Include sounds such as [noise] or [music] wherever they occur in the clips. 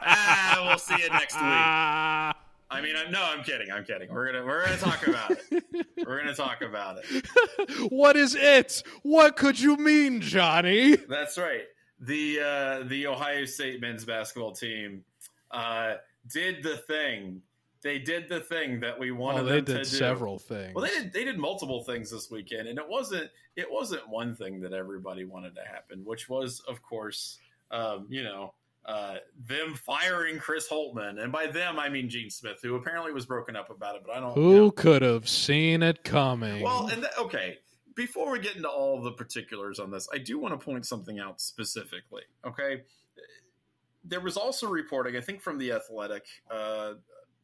ah, we'll see you next week. I mean, I'm, no, I'm kidding. I'm kidding. We're gonna we're gonna talk about it. We're gonna talk about it. [laughs] what is it? What could you mean, Johnny? That's right. The uh, the Ohio State men's basketball team uh, did the thing. They did the thing that we wanted Well, they them to did do. several things. Well, they did. They did multiple things this weekend, and it wasn't. It wasn't one thing that everybody wanted to happen, which was, of course, um, you know, uh, them firing Chris Holtmann, and by them I mean Gene Smith, who apparently was broken up about it. But I don't. Who you know. could have seen it coming? Well, and th- okay. Before we get into all the particulars on this, I do want to point something out specifically. Okay, there was also reporting, I think, from the Athletic, uh,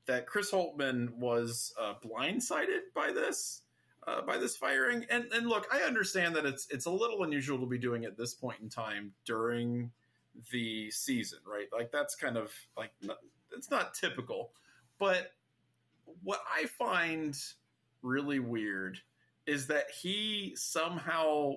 that Chris Holtmann was uh, blindsided by this, uh, by this firing. And and look, I understand that it's it's a little unusual to be doing at this point in time during the season, right? Like that's kind of like it's not typical, but what I find really weird is that he somehow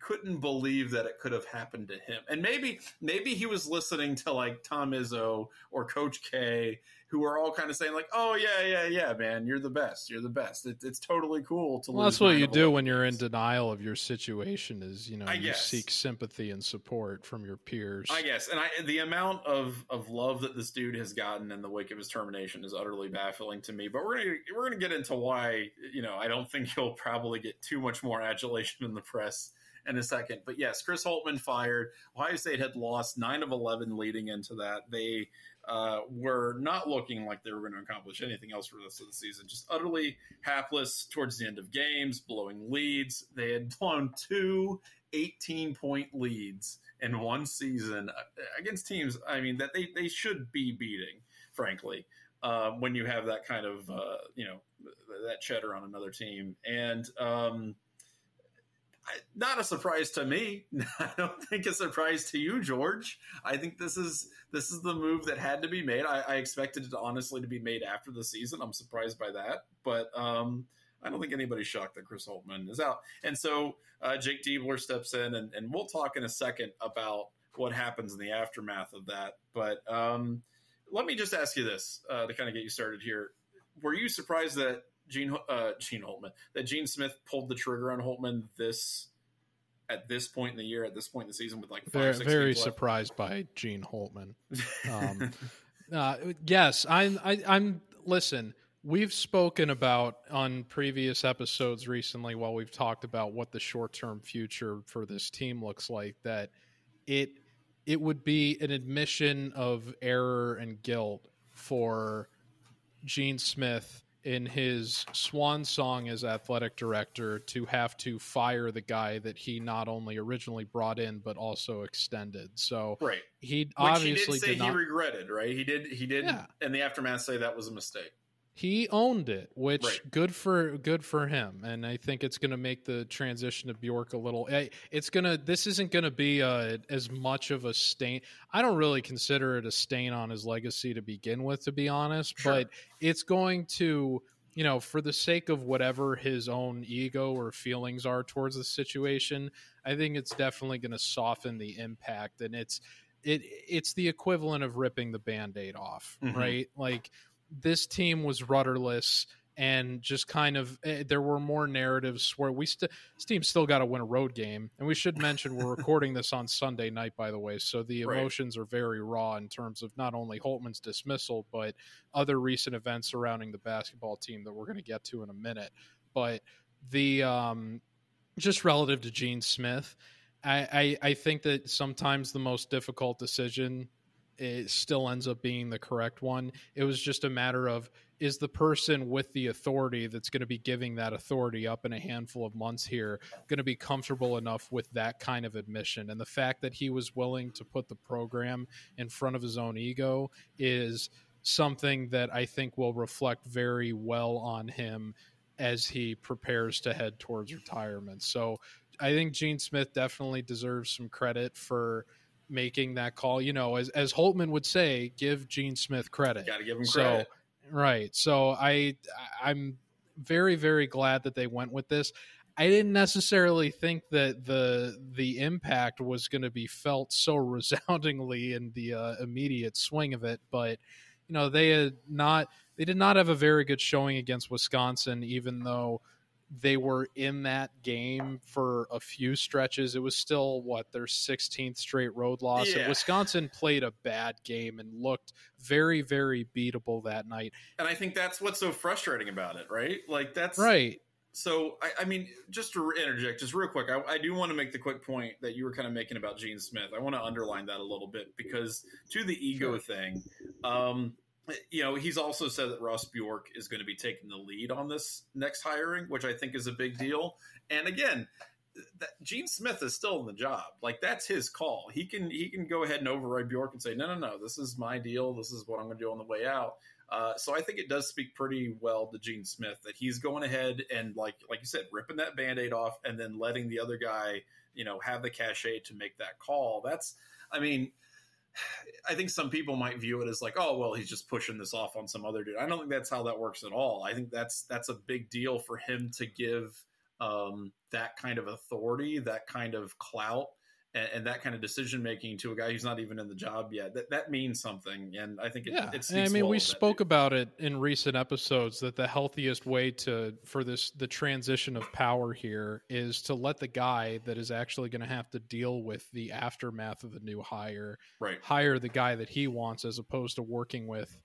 couldn't believe that it could have happened to him. And maybe maybe he was listening to like Tom Izzo or Coach K, who are all kind of saying like, "Oh yeah, yeah, yeah, man, you're the best. You're the best. It, it's totally cool to Well, lose." that's what you do when you're in denial of your situation. Is you know I you guess. seek sympathy and support from your peers. I guess, and I the amount of of love that this dude has gotten in the wake of his termination is utterly baffling to me. But we're gonna we're gonna get into why you know I don't think he'll probably get too much more adulation in the press in a second. But yes, Chris Holtmann fired. Ohio State had lost nine of eleven leading into that. They uh, were not looking like they were going to accomplish anything else for the rest of the season. Just utterly hapless towards the end of games, blowing leads. They had blown two 18 point leads in one season uh, against teams, I mean, that they, they should be beating, frankly, uh, when you have that kind of, uh, you know, that cheddar on another team. And, um, not a surprise to me. [laughs] I don't think a surprise to you, George. I think this is this is the move that had to be made. I, I expected it honestly to be made after the season. I'm surprised by that, but um, I don't think anybody's shocked that Chris Holtmann is out. And so uh, Jake Diebler steps in, and, and we'll talk in a second about what happens in the aftermath of that. But um, let me just ask you this uh, to kind of get you started here: Were you surprised that Gene uh, Gene Holtmann that Gene Smith pulled the trigger on Holtmann this at this point in the year, at this point in the season, with like five, very, six very surprised by Gene Holtmann. [laughs] Um, uh, yes, I'm. I, I'm. Listen, we've spoken about on previous episodes recently, while we've talked about what the short-term future for this team looks like, that it it would be an admission of error and guilt for Gene Smith in his swan song as athletic director to have to fire the guy that he not only originally brought in but also extended. So right. he Which obviously he did say did he regretted, right? He did. He did Yeah. in the aftermath say that was a mistake. He owned it, which Right. good for good for him, and I think it's going to make the transition to Bjork a little. eh, It's gonna. This isn't going to be a, as much of a stain. I don't really consider it a stain on his legacy to begin with, to be honest. Sure. But it's going to, you know, for the sake of whatever his own ego or feelings are towards the situation, I think it's definitely going to soften the impact, and it's it it's the equivalent of ripping the band-aid off Mhm. right like this team was rudderless and just kind of eh, there were more narratives where we still this team still got to win a road game and we should mention we're recording this on sunday night by the way so the Right. emotions are very raw in terms of not only holtmann's dismissal but other recent events surrounding the basketball team that we're going to get to in a minute but the um just relative to gene smith I, I, I think that sometimes the most difficult decision it still ends up being the correct one. It was just a matter of is the person with the authority that's going to be giving that authority up in a handful of months here going to be comfortable enough with that kind of admission and the fact that he was willing to put the program in front of his own ego is something that I think will reflect very well on him as he prepares to head towards retirement. So I think Gene Smith definitely deserves some credit for making that call. You know, as as Holtmann would say, give Gene Smith credit. Got to give him So, credit. right. So I I'm very very glad that they went with this. I didn't necessarily think that the the impact was going to be felt so [laughs] resoundingly in the uh, immediate swing of it, but you know they had not they did not have a very good showing against Wisconsin, even though they were in that game for a few stretches. It was still what their 16th straight road loss. And Wisconsin played a bad game and looked very very beatable that night. and I think that's what's so frustrating about it, right? Like that's Right. So, I, I mean, just to interject, just real quick, I, I do want to make the quick point that you were kind of making about Gene Smith. I want to underline that a little bit because to the ego Sure. thing, um, you know, he's also said that Ross Bjork is going to be taking the lead on this next hiring, which I think is a big deal. And again, that Gene Smith is still in the job. Like that's his call. He can he can go ahead and override Bjork and say, no, no, no, this is my deal. This is what I'm going to do on the way out. Uh, so I think it does speak pretty well to Gene Smith that he's going ahead and like like you said, ripping that band-aid off and then letting the other guy, you know, have the cachet to make that call. That's I mean, I think some people might view it as like, oh well, he's just pushing this off on some other dude. I don't think that's how that works at all. I think that's that's a big deal for him to give um, that kind of authority, that kind of clout, and, and that kind of decision making to a guy who's not even in the job yet. That that means something, and I think it, yeah, it I mean, we spoke about it in recent episodes that the healthiest way to for this the transition of power here is to let the guy that is actually going to have to deal with the aftermath of the new hire right. hire the guy that he wants as opposed to working with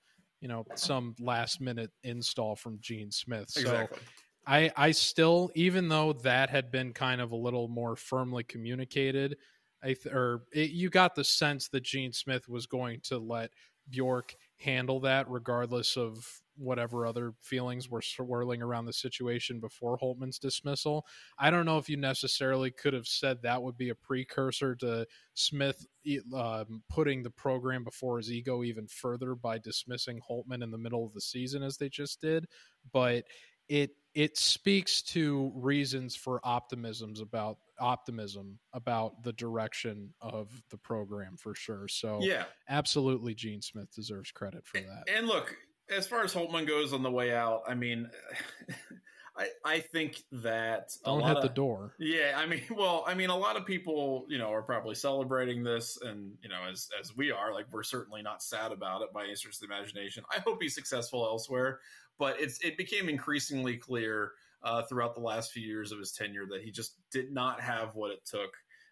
you know some last minute install from Gene Smith. So Exactly. I I still even though that had been kind of a little more firmly communicated, I th- or it, you got the sense that Gene Smith was going to let Bjork handle that regardless of whatever other feelings were swirling around the situation before Holtmann's dismissal. I don't know if you necessarily could have said that would be a precursor to Smith um, putting the program before his ego even further by dismissing Holtman in the middle of the season as they just did, but it it speaks to reasons for optimisms about optimism about the direction of the program for sure. So Yeah. absolutely Gene Smith deserves credit for that. And look, as far as Holtmann goes on the way out, I mean, [laughs] I I think that Don't hit of, the door. Yeah, I mean, [laughs] well, I mean, a lot of people, you know, are probably celebrating this, and you know, as as we are, like, we're certainly not sad about it by any stretch of the imagination. I hope he's successful elsewhere, but it's it became increasingly clear uh, throughout the last few years of his tenure that he just did not have what it took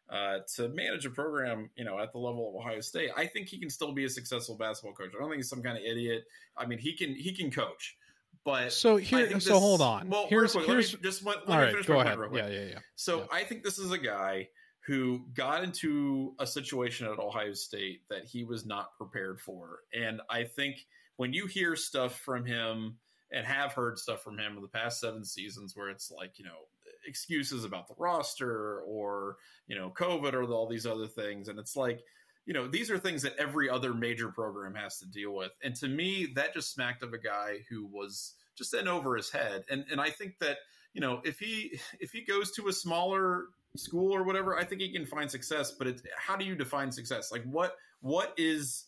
uh, to manage a program, you know, at the level of Ohio State. I think he can still be a successful basketball coach. I don't think he's some kind of idiot. I mean, he can he can coach, but So here think so hold on. Well, here's quick, here's let me just let, let all me right, finish go my ahead. real quick. Yeah, yeah, yeah. So Yeah. I think this is a guy who got into a situation at Ohio State that he was not prepared for. And I think when you hear stuff from him and have heard stuff from him in the past seven seasons where it's like, you know, excuses about the roster or, you know, COVID or all these other things. And it's like, you know, these are things that every other major program has to deal with. And to me, that just smacked of a guy who was just in over his head. And and I think that, you know, if he if he goes to a smaller school or whatever, I think he can find success. But it's how do you define success? Like what what is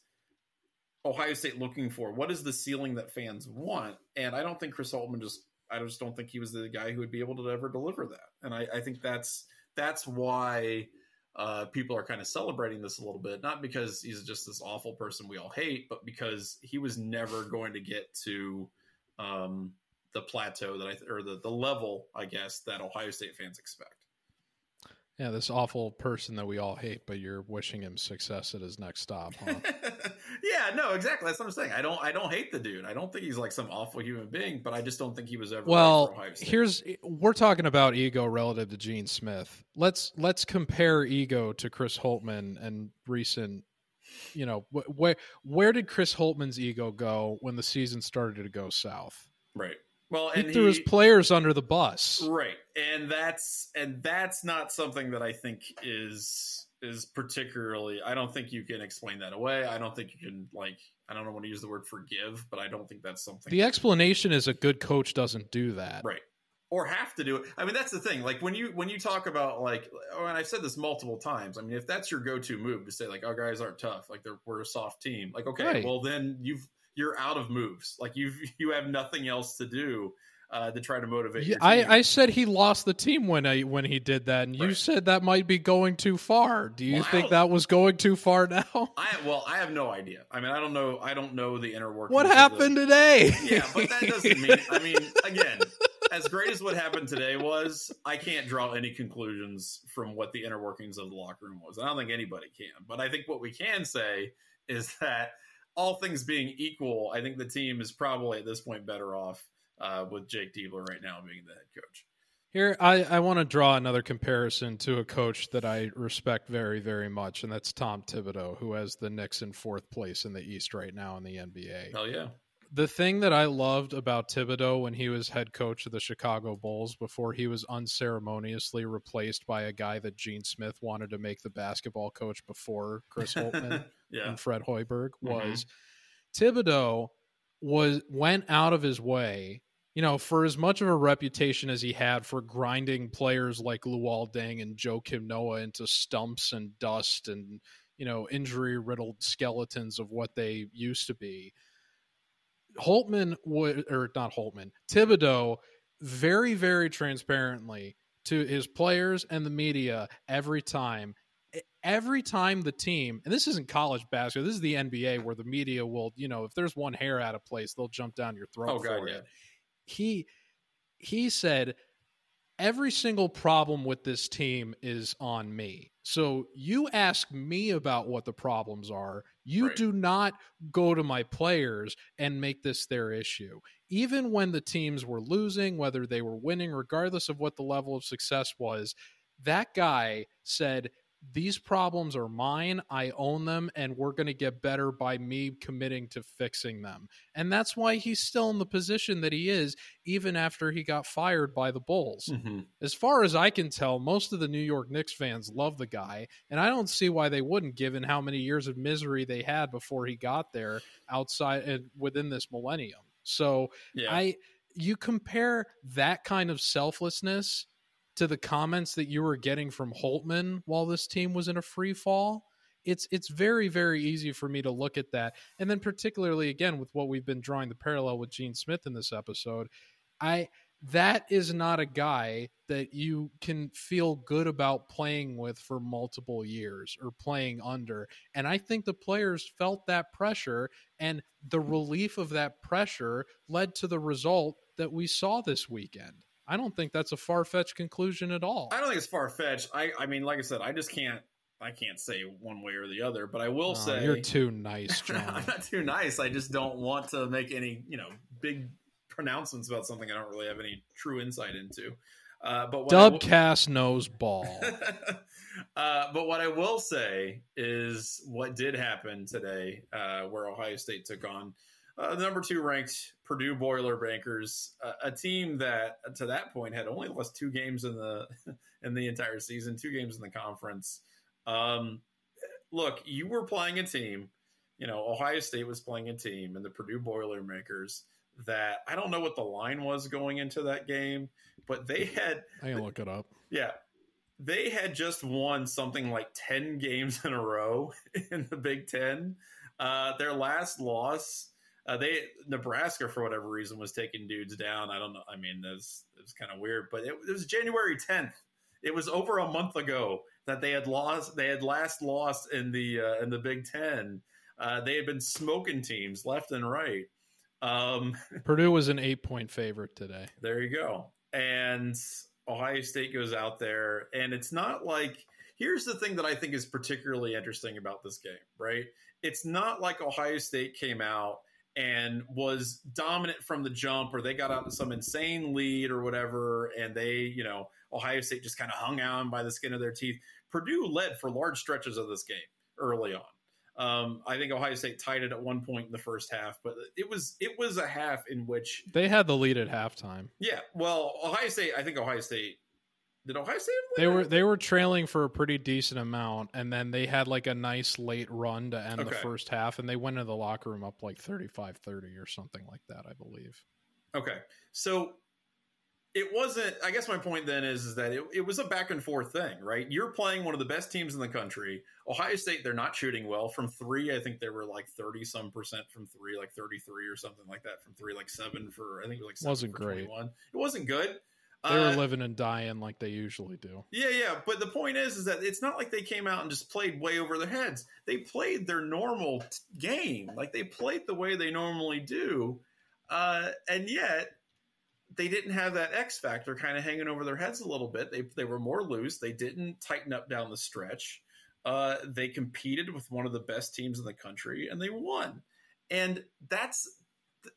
Ohio State looking for? What is the ceiling that fans want? And I don't think Chris Holtmann just I just don't think he was the guy who would be able to ever deliver that. And I, I think that's that's why uh, people are kind of celebrating this a little bit, not because he's just this awful person we all hate, but because he was never going to get to um, the plateau that I or the the level, I guess, that Ohio State fans expect. Yeah, this awful person that we all hate, but you're wishing him success at his next stop, huh? [laughs] yeah, no, exactly. That's what I'm saying. I don't I don't hate the dude. I don't think he's like some awful human being, but I just don't think he was ever well, for Ohio State. here's we're talking about ego relative to Gene Smith. Let's let's compare ego to Chris Holtmann and recent. You know, wh- where where did Chris Holtmann's ego go when the season started to go south? right. Well, He and threw his players under the bus. right and that's and that's not something that i think is is particularly i don't think you can explain that away i don't think you can like i don't want to use the word forgive but i don't think that's something The explanation is a good coach doesn't do that. right or have to do it. I mean, that's the thing. Like when you when you talk about like, oh, and I've said this multiple times. I mean, if that's your go to move to say like, our guys aren't tough, like they're we're a soft team. Like, okay, Right. well then you've you're out of moves. Like you've [laughs] you have nothing else to do uh, to try to motivate. Yeah, your team. I, I said he lost the team when I when he did that, and you Right. said that might be going too far. Do you think that was going too far now? [laughs] I well, I have no idea. I mean, I don't know. I don't know the inner workings. what of the- happened today? yeah, but that doesn't mean. I mean, again, as great as what happened today was, I can't draw any conclusions from what the inner workings of the locker room was. I don't think anybody can. But I think what we can say is that all things being equal, I think the team is probably at this point better off uh, with Jake Diebler right now being the head coach. Here, I, I want to draw another comparison to a coach that I respect very, very much, and that's Tom Thibodeau, who has the Knicks in fourth place in the East right now in the NBA. Hell yeah. The thing that I loved about Thibodeau when he was head coach of the Chicago Bulls before he was unceremoniously replaced by a guy that Gene Smith wanted to make the basketball coach before Chris [laughs] Holtmann yeah. and Fred Hoiberg Mhm. was Thibodeau was went out of his way, you know, for as much of a reputation as he had for grinding players like Luol Deng and Joakim Noah into stumps and dust and you know injury riddled skeletons of what they used to be. Holtmann would or not Holtmann, Thibodeau very very transparently to his players and the media every time every time the team and this isn't college basketball this is the nba where the media will you know if there's one hair out of place they'll jump down your throat Oh, God, for yeah. He he said every single problem with this team is on me. So you ask me about what the problems are. You Right. do not go to my players and make this their issue. Even when the teams were losing whether they were winning regardless of what the level of success was that guy said these problems are mine i own them and we're going to get better by me committing to fixing them and that's why he's still in the position that he is even after he got fired by the bulls Mhm. as far as I can tell, most of the New York Knicks fans love the guy, and I don't see why they wouldn't, given how many years of misery they had before he got there outside and within this millennium. So Yeah. I, you compare that kind of selflessness to the comments that you were getting from Holtmann while this team was in a free fall. It's it's very very easy for me to look at that, and then particularly again with what we've been drawing the parallel with Gene Smith in this episode, I that is not a guy that you can feel good about playing with for multiple years or playing under. And I think the players felt that pressure, and the relief of that pressure led to the result that we saw this weekend. I don't think that's a far fetched conclusion at all. I don't think it's far fetched. I, I mean, like I said, I just can't. I can't say one way or the other, but I will Oh, say you're too [laughs] nice, I'm not too nice. I just don't want to make any, you know, big pronouncements about something I don't really have any true insight into. Uh, but what I will- knows ball. [laughs] uh, but what I will say is what did happen today, uh, where Ohio State took on uh, the number two ranked Purdue Boilermakers, uh, a team that to that point had only lost two games in the [laughs] in the entire season, two games in the conference. Um, look, you were playing a team. You know, Ohio State was playing a team, and the Purdue Boilermakers. That I don't know what the line was going into that game, but they had I can look it up. yeah. They had just won something like 10 games in a row [laughs] in the Big Ten. Uh, their last loss, uh, they Nebraska, for whatever reason, was taking dudes down. I don't know. I mean, it was, was kind of weird, but it, it was January 10th. It was over a month ago that they had lost. They had last lost in the uh, in the Big Ten. Uh, they had been smoking teams left and right. Um, [laughs] Purdue was an eight point favorite today. there you go. And Ohio State goes out there, and it's not like here's the thing that I think is particularly interesting about this game, right? It's not like Ohio State came out and was dominant from the jump, or they got out to some insane lead or whatever, and they, you know, Ohio State just kind of hung on by the skin of their teeth. Purdue led for large stretches of this game early on. Um, I think Ohio State tied it at one point in the first half, but it was it was a half in which They had the lead at halftime. yeah, well, Ohio State. I think Ohio State. Did Ohio State? have They were they were trailing for a pretty decent amount, and then they had like a nice late run to end the first half, and they went into the locker room up like 35-30 or something like that, I believe. okay. So it wasn't i guess my point then is, is that it, it was a back and forth thing right you're playing one of the best teams in the country ohio state they're not shooting well from three i think they were like 30 some percent from three like 33 or something like that from three like seven for i think it was like seven Wasn't for great. 21. it wasn't good They were Uh, living and dying like they usually do. yeah, yeah, but the point is, is that it's not like they came out and just played way over their heads. They played their normal t- game, like they played the way they normally do, uh, and yet they didn't have that X factor kind of hanging over their heads a little bit. They they were more loose. They didn't tighten up down the stretch. Uh, they competed with one of the best teams in the country, and they won. And that's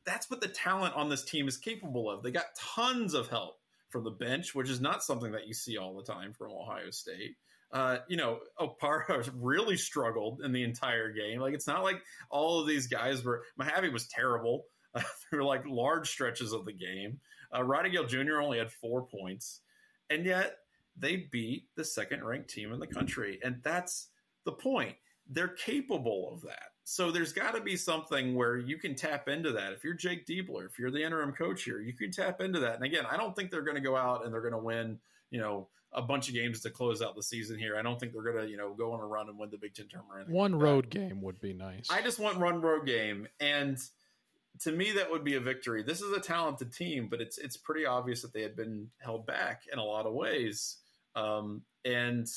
that's what the talent on this team is capable of. They got tons of help from the bench, which is not something that you see all the time from Ohio State. Uh, you know, Okpara [laughs] really struggled in the entire game. Like it's not like all of these guys were. Mahaffey was terrible [laughs] uh, through like large stretches of the game. Uh, Roddy Gayle Jr. only had four points, and yet they beat the second-ranked team in the country, and that's the point. They're capable of that. So there's got to be something where you can tap into that. If you're Jake Diebler, if you're the interim coach here, you can tap into that. And again, I don't think they're going to go out and they're going to win, you know, a bunch of games to close out the season here. I don't think they're going to, you know, go on a run and win the Big Ten tournament. One like road game would be nice. I just want one road game, and to me that would be a victory. This is a talented team, but it's it's pretty obvious that they had been held back in a lot of ways. Um, and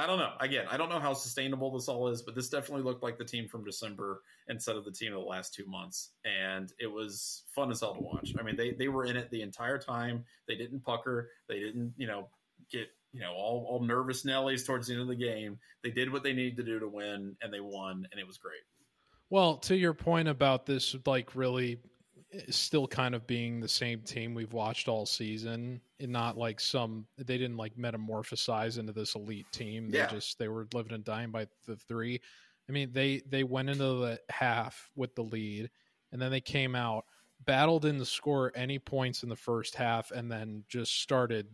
I don't know. Again, I don't know how sustainable this all is, but this definitely looked like the team from December instead of the team of the last two months, and it was fun as hell to watch. I mean, they they were in it the entire time. They didn't pucker. They didn't, you know, get you know all all nervous Nellies towards the end of the game. They did what they needed to do to win, and they won, and it was great. Well, to your point about this, like really still kind of being the same team we've watched all season, and not like some they didn't like metamorphosize into this elite team. They Yeah. just they were living and dying by the three. I mean, they they went into the half with the lead, and then they came out, battled in to score any points in the first half, and then just started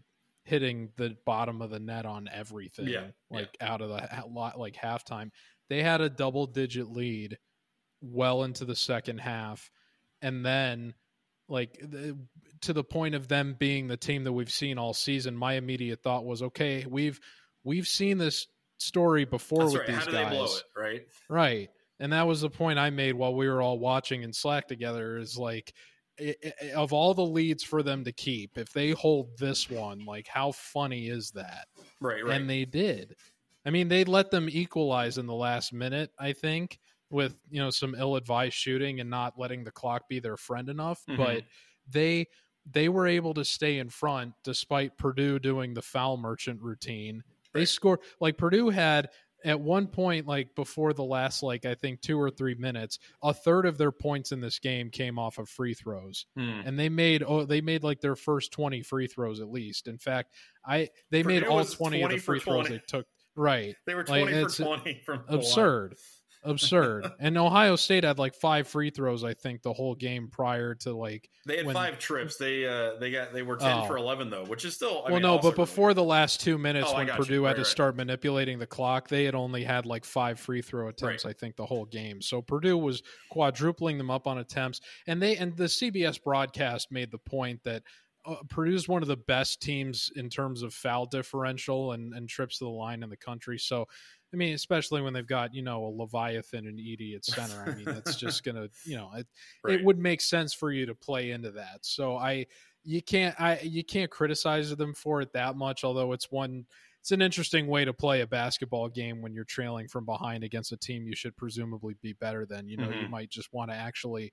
hitting the bottom of the net on everything. Yeah, like out of the lot, like halftime. They had a double digit lead well into the second half and then like the, to the point of them being the team that we've seen all season my immediate thought was okay we've we've seen this story before That's with right. these guys it? Right. right and that was the point i made while we were all watching in slack together is like of all the leads for them to keep if they hold this one like how funny is that Right. Right. and they did. I mean, they let them equalize in the last minute, I think, with you know some ill-advised shooting and not letting the clock be their friend enough. Mhm. But they they were able to stay in front despite Purdue doing the foul merchant routine. They Right. scored like Purdue had at one point, like before the last like I think two or three minutes, a third of their points in this game came off of free throws Hmm. and they made oh they made like their first 20 free throws at least in fact i they made all was 20, of the free throws 20. they took right They were like, twenty it's for twenty from the line. absurd absurd [laughs] and ohio state had like five free throws i think the whole game prior to like They had when- five trips. They uh they got they were ten Oh. for eleven though, which is still. I well mean, no but before the last two minutes Oh, when purdue Right, had to right. start manipulating the clock they had only had like five free throw attempts Right. i think the whole game so purdue was quadrupling them up on attempts and they and the cbs broadcast made the point that uh, Purdue's one of the best teams in terms of foul differential and, and trips to the line in the country. So, I mean, especially when they've got you know a Leviathan and Edey at center. I mean, that's just [laughs] gonna you know it, Right. it would make sense for you to play into that. So I you can't I you can't criticize them for it that much. Although it's one it's an interesting way to play a basketball game when you're trailing from behind against a team you should presumably be better than. You know, you Mhm. might just want to actually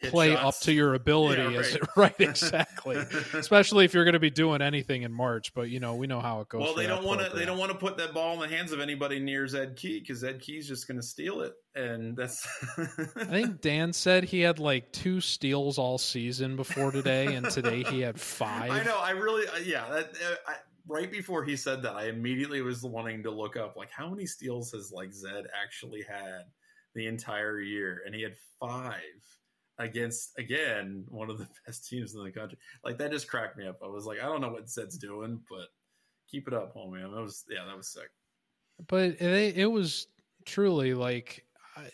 Hit play shots. up to your ability Yeah, right. it right [laughs] [laughs] exactly especially if you're going to be doing anything in march but you know we know how it goes well, they don't want to. They don't want to put that ball in the hands of anybody near Zed Key because Zed Key's just going to steal it, and that's. i think dan said he had like two steals all season before today and today he had [laughs] five I know. I really. uh, Yeah. That, uh, I, right before he said that, I immediately was wanting to look up like how many steals has like Zed actually had the entire year, and he had five against again one of the [laughs] best teams in the country. Like that just cracked me up. I was like, I don't know what Zed's doing, but keep it up, homie. That was yeah, that was sick. but it, it was truly like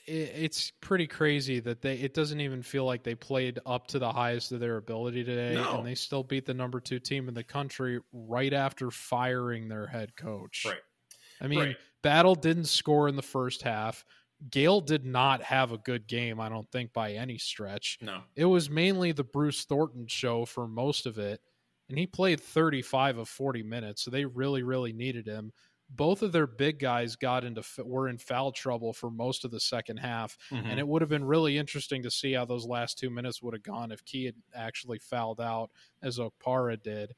it, it's pretty crazy that they it doesn't even feel like they played up to the highest of their ability today No. and they still beat the number 2 team in the country right after firing their head coach. Right. I mean, Right. Battle didn't score in the first half. Gayle did not have a good game, I don't think by any stretch. No. It was mainly the Bruce Thornton show for most of it, and he played 35 of 40 minutes, so they really, really needed him. Both of their big guys got into were in foul trouble for most of the second half, Mhm. and it would have been really interesting to see how those last two minutes would have gone if Key had actually fouled out as Okpara did.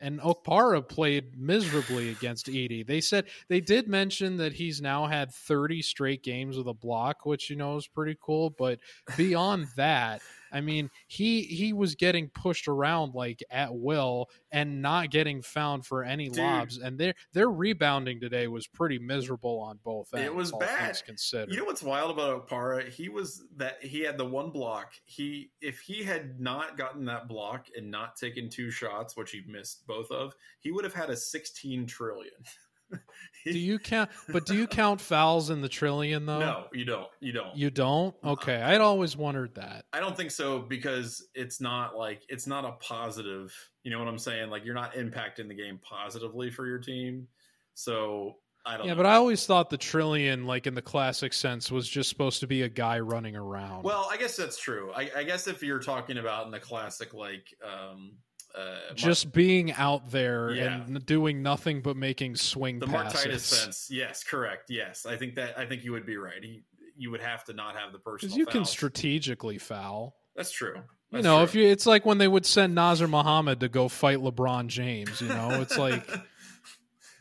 And Okpara played miserably against Edey. They said they did mention that he's now had 30 straight games with a block, which you know is pretty cool. But beyond that, I mean, he he was getting pushed around like at will and not getting found for any Dude. lobs. And their their rebounding today was pretty miserable on both ends. It was bad. considered. You know what's wild about Okpara? He was that he had the one block. He if he had not gotten that block and not taken two shots, which he missed both of, he would have had a 16 trillion. [laughs] [laughs] do you count? But do you count fouls in the trillion though? No, you don't. You don't. You don't? Okay, I'd always wondered that. I don't think so because it's not like it's not a positive. You know what I'm saying? Like you're not impacting the game positively for your team. So I don't. Yeah, know. but I always thought the trillion, like in the classic sense, was just supposed to be a guy running around. well, I guess that's true. I, I guess if you're talking about in the classic, like um, uh, just being out there Yeah. and doing nothing but making swing the Mark passes. Titus sense. Yes, correct. Yes, I think that I think you would be right. He, you would have to not have the personal. Because you can strategically foul. That's true. You know, true. if you, it's like when they would send Nazr Mohammed to go fight LeBron James. You know, it's like [laughs]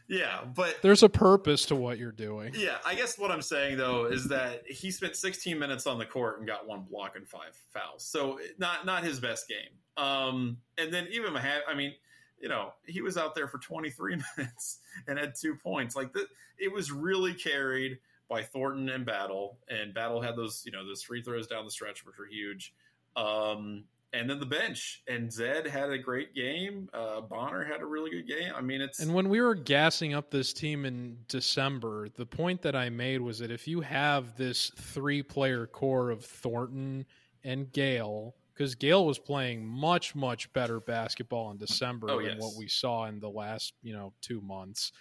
yeah, but there's a purpose to what you're doing. Yeah, I guess what I'm saying though is that he spent 16 minutes on the court and got one block and five fouls. So not not his best game. Um, and then even Mahaffey, I mean, you know, he was out there for 23 [laughs] minutes and had two points. Like the, it was really carried by Thornton and Battle, and Battle had those you know those free throws down the stretch which were huge. Um, and then the bench and Zed had a great game. Uh, Bonner had a really good game. I mean, it's And when we were gassing up this team in December, the point that I made was that if you have this three player core of Thornton and Gayle, because Gayle was playing much, much better basketball in December Oh, than yes. what we saw in the last, you know, two months.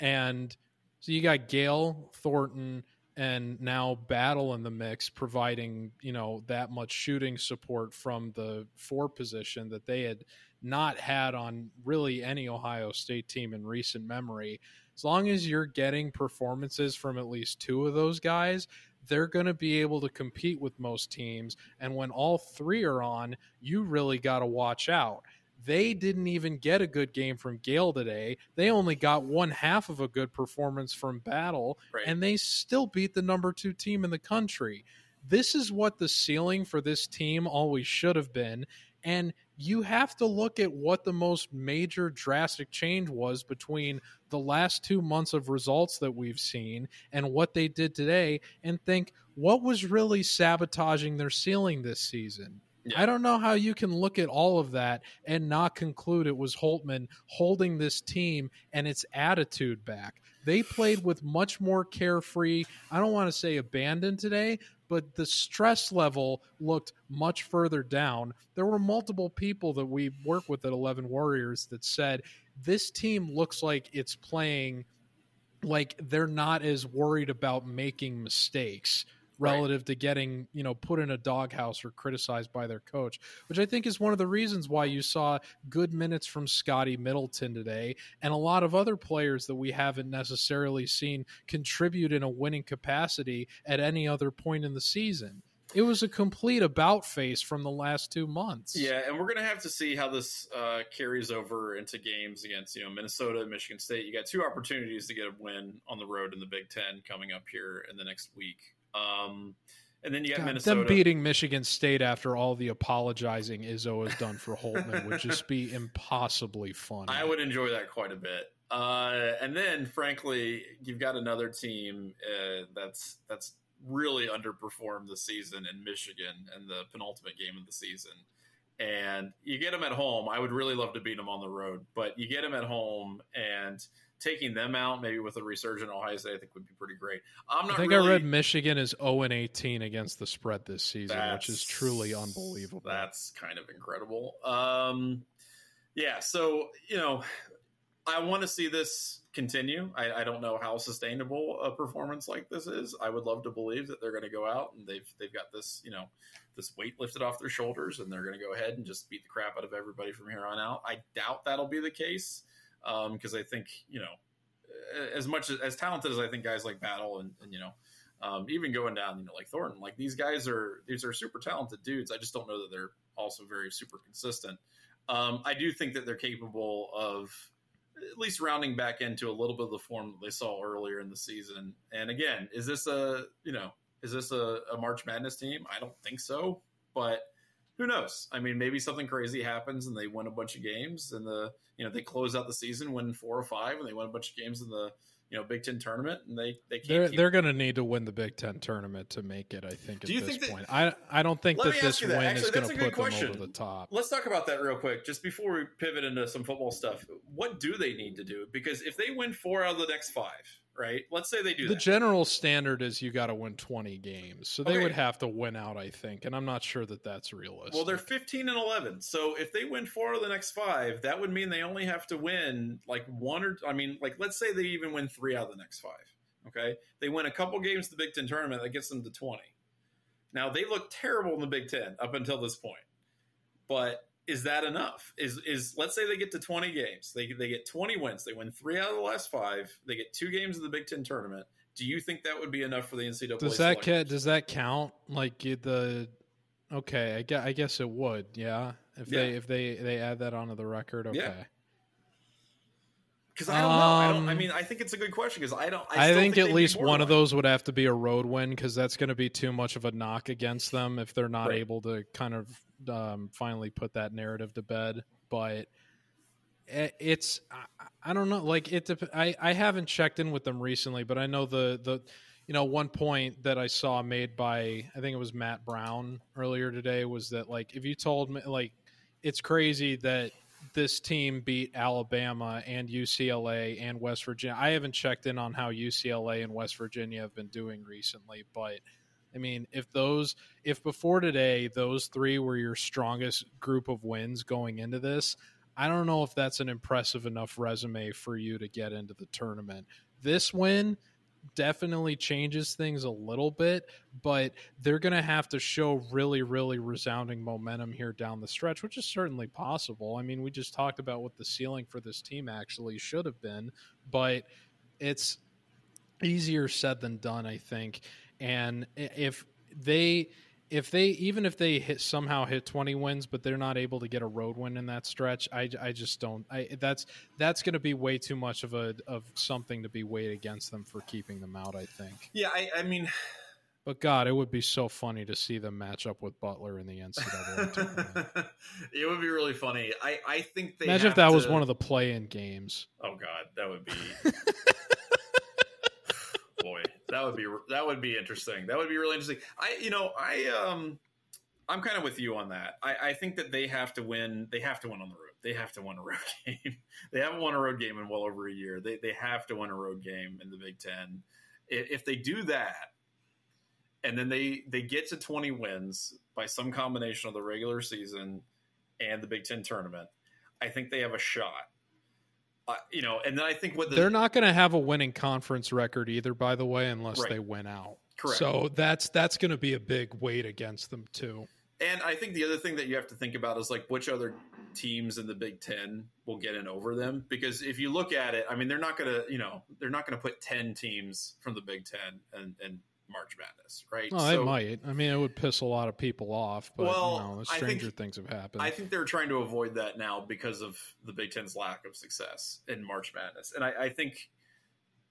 And so you got Gayle, Thornton, and now Battle in the mix, providing, you know, that much shooting support from the four position that they had not had on really any Ohio State team in recent memory. As long as you're getting performances from at least two of those guys, they're going to be able to compete with most teams. And when all three are on, you really got to watch out. They didn't even get a good game from Gayle today. They only got one half of a good performance from Battle, Right. and they still beat the number two team in the country. This is what the ceiling for this team always should have been. And you have to look at what the most major drastic change was between the last two months of results that we've seen and what they did today and think what was really sabotaging their ceiling this season. Yeah. I don't know how you can look at all of that and not conclude it was Holtmann holding this team and its attitude back. They played with much more carefree, I don't want to say abandon today, but the stress level looked much further down. There were multiple people that we work with at 11 Warriors that said this team looks like it's playing like they're not as worried about making mistakes Right. relative to getting you know put in a doghouse or criticized by their coach which i think is one of the reasons why you saw good minutes from scotty middleton today and a lot of other players that we haven't necessarily seen contribute in a winning capacity at any other point in the season it was a complete about face from the last two months Yeah, and we're gonna have to see how this uh, carries over into games against you know Minnesota Michigan State. You got two opportunities to get a win on the road in the Big Ten coming up here in the next week, um, and then you got God, Minnesota. them beating Michigan State after all the apologizing Izzo has done for Holtmann would just be [laughs] impossibly funny. I would enjoy that quite a bit. Uh, and then, frankly, you've got another team uh, that's that's really underperformed the season in Michigan in the penultimate game of the season. And you get them at home. I would really love to beat them on the road, but you get them at home, and taking them out, maybe with a resurgent Ohio State, I think would be pretty great. I'm not. I think really, I read Michigan is 0 and 18 against the spread this season, which is truly unbelievable. That's kind of incredible. Um, yeah, so you know, I want to see this continue. I, I don't know how sustainable a performance like this is. I would love to believe that they're going to go out and they've they've got this you know this weight lifted off their shoulders and they're going to go ahead and just beat the crap out of everybody from here on out. I doubt that'll be the case because I think you know as much as, as talented as I think guys like Battle and, and you know um, even going down, you know, like Thornton, like these guys are these are super talented dudes. I just don't know that they're also very super consistent. Um, I do think that they're capable of at least rounding back into a little bit of the form that they saw earlier in the season. And again, is this a you know is this a, a March Madness team? I don't think so, but who knows? I mean, maybe something crazy happens and they win a bunch of games, and the you know they close out the season, win four or five, and they win a bunch of games in the you know Big Ten tournament, and they they can't. They're keep they're going to need to win the Big Ten tournament to make it. I think at Do you this think that- point, I I don't think Let that this ask that. win Actually, is going to a good put them over the top. Let's talk about that real quick, just before we pivot into some football stuff. What do they need to do? Because if they win four out of the next five, right? Let's say they do The that. general standard is you got to win 20 games, so they Okay. would have to win out, I think, and I'm not sure that that's realistic. well, they're 15 and 11. So if they win four of the next five, that would mean they only have to win like one or, I mean, like let's say they even win three out of the next five. Okay. They win a couple games the Big Ten tournament, that gets them to 20. Now, they look terrible in the Big Ten up until this point. But is that enough? Is is let's say they get to 20 games. They they get 20 wins. They win 3 out of the last 5. They get 2 games in the Big 10 tournament. Do you think that would be enough for the NCAA? does that ca- does that count? Like the okay, I guess, I guess it would. Yeah, if they if they they add that onto the record, okay. Yeah. Because I don't know. I don't. I Um, mean, I think it's a good question because I don't. I, I, still think, at least one of those would have to be a road win because that's going to be too much of a knock against them if they're not Right. able to kind of um, finally put that narrative to bed. But it's I, I don't know. Like it, I I haven't checked in with them recently, but I know the the you know one point that I saw made by I think it was Matt Brown earlier today was that like if you told me like it's crazy that this team beat Alabama and UCLA and West Virginia. I haven't checked in on how UCLA and West Virginia have been doing recently, but I mean, if those, if before today those three were your strongest group of wins going into this, I don't know if that's an impressive enough resume for you to get into the tournament. This win definitely changes things a little bit, but they're going to have to show really, really resounding momentum here down the stretch, which is certainly possible. I mean, we just talked about what the ceiling for this team actually should have been, but it's easier said than done, I think. And if they if they even if they hit somehow hit 20 wins but they're not able to get a road win in that stretch i, I just don't I that's that's going to be way too much of a of something to be weighed against them for keeping them out i think Yeah, I, I mean, but god it would be so funny to see them match up with butler in the ncaa tournament [laughs] it would be really funny. I, I think they imagine if that was one of the play-in games Oh God, that would be. [laughs] That would be that would be interesting. That would be really interesting. I, you know, I um, I'm kind of with you on that. I, I think that they have to win. They have to win on the road. They have to win a road [laughs] game. they haven't won a road game in well over a year. They they have to win a road game in the Big Ten. If they do that, and then they they get to 20 wins by some combination of the regular season and the Big Ten tournament, I think they have a shot. Uh, you know, and then I think what the they're not going to have a winning conference record either by the way unless Right. they win out correct. so that's that's going to be a big weight against them too And I think the other thing that you have to think about is like which other teams in the Big Ten will get in over them. Because if you look at it, I mean, they're not going to, you know, they're not going to put ten teams from the Big Ten and, and March Madness, right? Oh, it might. I mean, it would piss a lot of people off, but Well, you know, stranger think- things have happened. I think they're trying to avoid that now because of the Big Ten's lack of success in March Madness. And I, I think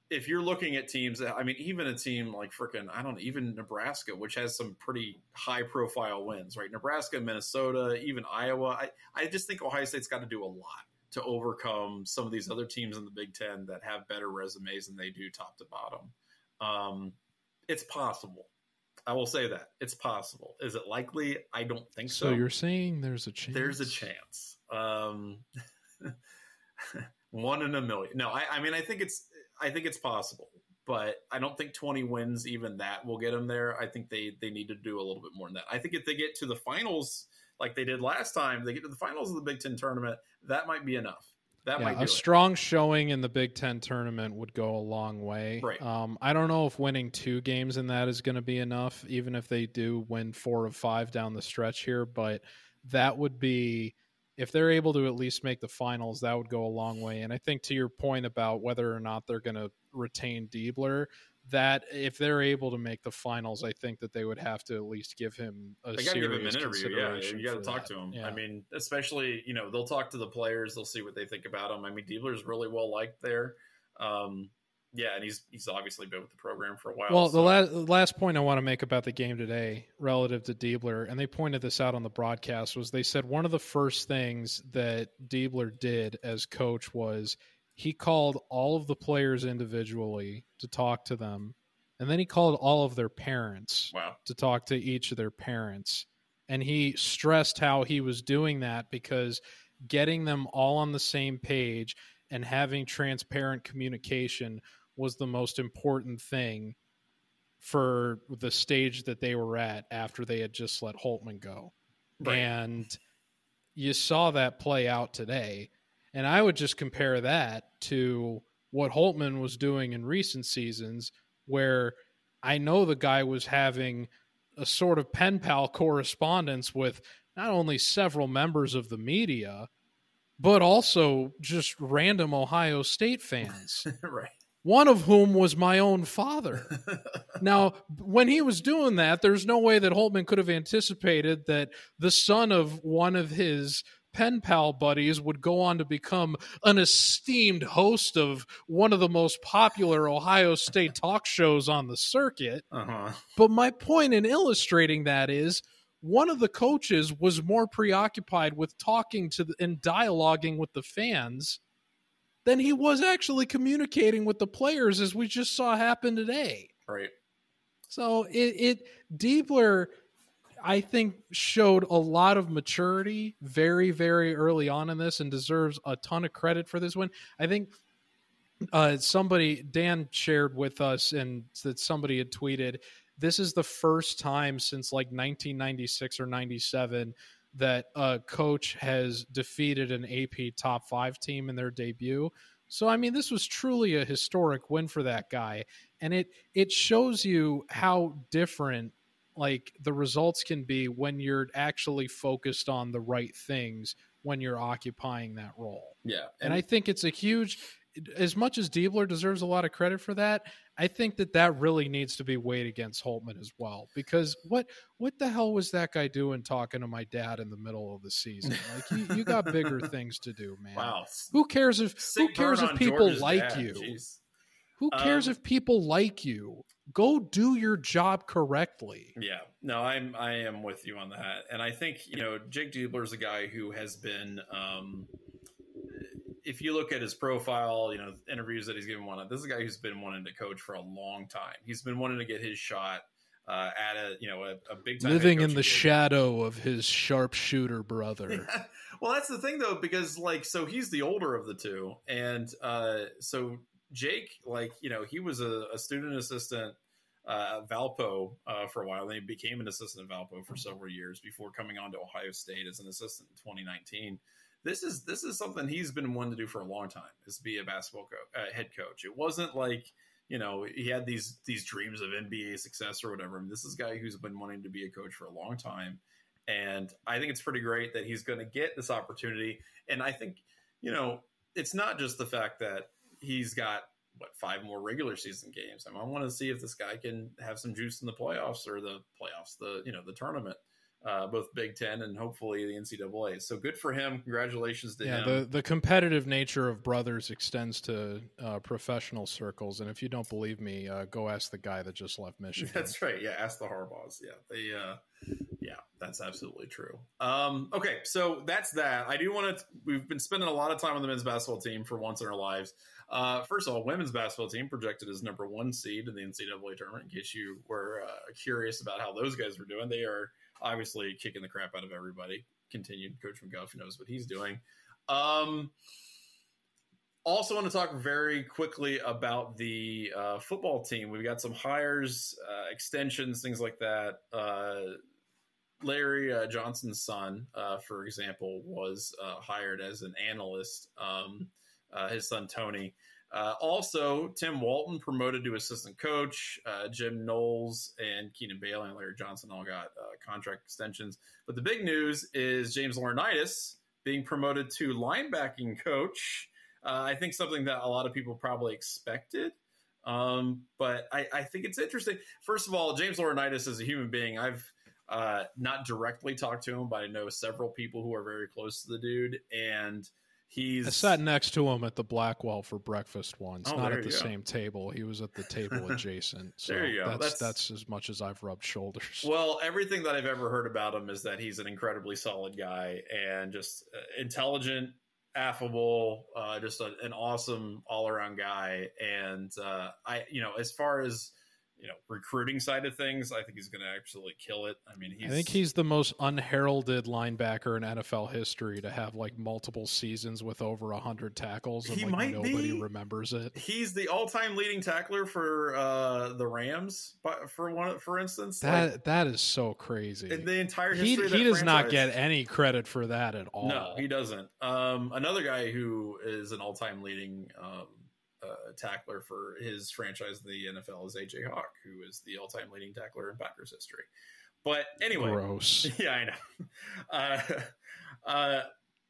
if you're looking at teams, I mean, even a team like frickin' I don't know, even Nebraska, which has some pretty high profile wins, right? Nebraska, Minnesota, even Iowa. I, I just think Ohio State's got to do a lot to overcome some of these other teams in the Big Ten that have better resumes than they do top to bottom. Um, it's possible. I will say that it's possible. Is it likely? I don't think so. so you're saying there's a chance? There's a chance. Um, [laughs] One in a million. No, I, I mean, I think it's, I think it's possible, but I don't think 20 wins, even that will get them there. I think they, they need to do a little bit more than that. I think if they get to the finals, like they did last time, they get to the finals of the Big Ten tournament, that might be enough. That yeah, might a do strong showing in the Big Ten tournament would go a long way. Right. Um, I don't know if winning two games in that is going to be enough, even if they do win four of five down the stretch here. But that would be, if they're able to at least make the finals, that would go a long way. And I think to your point about whether or not they're going to retain Diebler, that if they're able to make the finals, I think that they would have to at least give him a They got to give him serious an interview. Yeah, you got to talk that. to him. Yeah. I mean, especially you know they'll talk to the players. They'll see what they think about him. I mean, Diebler's really well liked there. Um, yeah, and he's he's obviously been with the program for a while. Well, so- the last, last point I want to make about the game today, relative to Diebler, and they pointed this out on the broadcast, was they said one of the first things that Diebler did as coach was he called all of the players individually to talk to them, and then he called all of their parents wow, to talk to each of their parents. And he stressed how he was doing that because getting them all on the same page and having transparent communication was the most important thing for the stage that they were at after they had just let Holtmann go. Right. And you saw that play out today. And I would just compare that to what Holtmann was doing in recent seasons, where I know the guy was having a sort of pen pal correspondence with not only several members of the media, but also just random Ohio State fans, [laughs] right. one of whom was my own father. [laughs] Now, when he was doing that, there's no way that Holtmann could have anticipated that the son of one of his pen pal buddies would go on to become an esteemed host of one of the most popular Ohio State talk shows on the circuit. uh huh. But my point in illustrating that is one of the coaches was more preoccupied with talking to the, and dialoguing with the fans than he was actually communicating with the players, as we just saw happen today. Right. So it, it Diebler, I think, showed a lot of maturity very, very early on in this, and deserves a ton of credit for this win. I think uh, somebody Dan shared with us, and that somebody had tweeted, this is the first time since like 1996 or 97 that a coach has defeated an AP top five team in their debut. So I mean, this was truly a historic win for that guy, and it it shows you how different like the results can be when you're actually focused on the right things when you're occupying that role. Yeah. And I think it's a huge, as much as Diebler deserves a lot of credit for that, I think that that really needs to be weighed against Holtmann as well. Because what what the hell was that guy doing talking to my dad in the middle of the season? [laughs] Like you, you got bigger things to do, man. wow. Who cares if who cares if people like dad. you? Who cares Um, if people like you? Go do your job correctly. Yeah, no, I'm I am with you on that, and I think you know Jake Diebler is a guy who has been. Um, if you look at his profile, you know interviews that he's given one. This is a guy who's been wanting to coach for a long time. He's been wanting to get his shot uh, at a you know a, a big time Living in the shadow of his sharpshooter brother. [laughs] well, that's the thing though, because like, so he's the older of the two, and uh, so Jake, like, you know, he was a, a student assistant uh, at Valpo uh, for a while. Then he became an assistant at Valpo for several years before coming on to Ohio State as an assistant in 2019. This is this is something he's been wanting to do for a long time. Is be a basketball co- uh, head coach. It wasn't like you know he had these these dreams of NBA success or whatever. I mean, this is a guy who's been wanting to be a coach for a long time and I think it's pretty great that he's going to get this opportunity. And I think, you know, it's not just the fact that he's got what five more regular season games. I, mean, I want to see if this guy can have some juice in the playoffs or the playoffs, the you know the tournament, uh, both Big Ten and hopefully the NCAA. So good for him. Congratulations to yeah, him. the the competitive nature of brothers extends to uh, professional circles, and if you don't believe me, uh, go ask the guy that just left Michigan. [laughs] That's right. Yeah, ask the Harbaughs. Yeah, they. Uh, yeah, that's absolutely true. Um, okay, so that's that. I do want to. We've been spending a lot of time on the men's basketball team for once in our lives. Uh, first of all, women's basketball team projected as number one seed in the NCAA tournament. In case you were uh, curious about how those guys were doing, they are obviously kicking the crap out of everybody. Continued, Coach McGuff knows what he's doing. Um, also want to talk very quickly about the uh, football team. We've got some hires, uh, extensions, things like that. Uh, Larry uh, Johnson's son, uh, for example, was uh, hired as an analyst. Um, his son Tony. also, Tim Walton promoted to assistant coach. Jim Knowles and Keenan Bailey and Larry Johnson all got contract extensions. But the big news is James Laurinaitis being promoted to linebacking coach. Uh, I think something that a lot of people probably expected. Um, but I, I, think it's interesting. First of all, James Laurinaitis is a human being. I've uh, not directly talked to him, but I know several people who are very close to the dude, and he's. I sat next to him at the Blackwell for breakfast once, oh, not at the go. same table. He was at the table [laughs] adjacent. So there you go. That's, that's, that's as much as I've rubbed shoulders. Well, everything that I've ever heard about him is that he's an incredibly solid guy and just uh, intelligent, affable, uh, just a, an awesome all around guy. And uh, I, you know, as far as you know recruiting side of things, I think he's going to absolutely kill it. I mean, I think he's the most unheralded linebacker in NFL history to have like multiple seasons with over hundred tackles, and he like might nobody be, remembers it. He's the all-time leading tackler for uh, the Rams, for one, for instance. That like, that is so crazy. The entire history, he, he does franchise. not get any credit for that at all. No, he doesn't. Um, another guy who is an all-time leading. Um, uh, tackler for his franchise in the NFL is AJ Hawk, who is the all-time leading tackler in Packers history. But anyway, gross. [laughs] Yeah, I know. Uh, uh,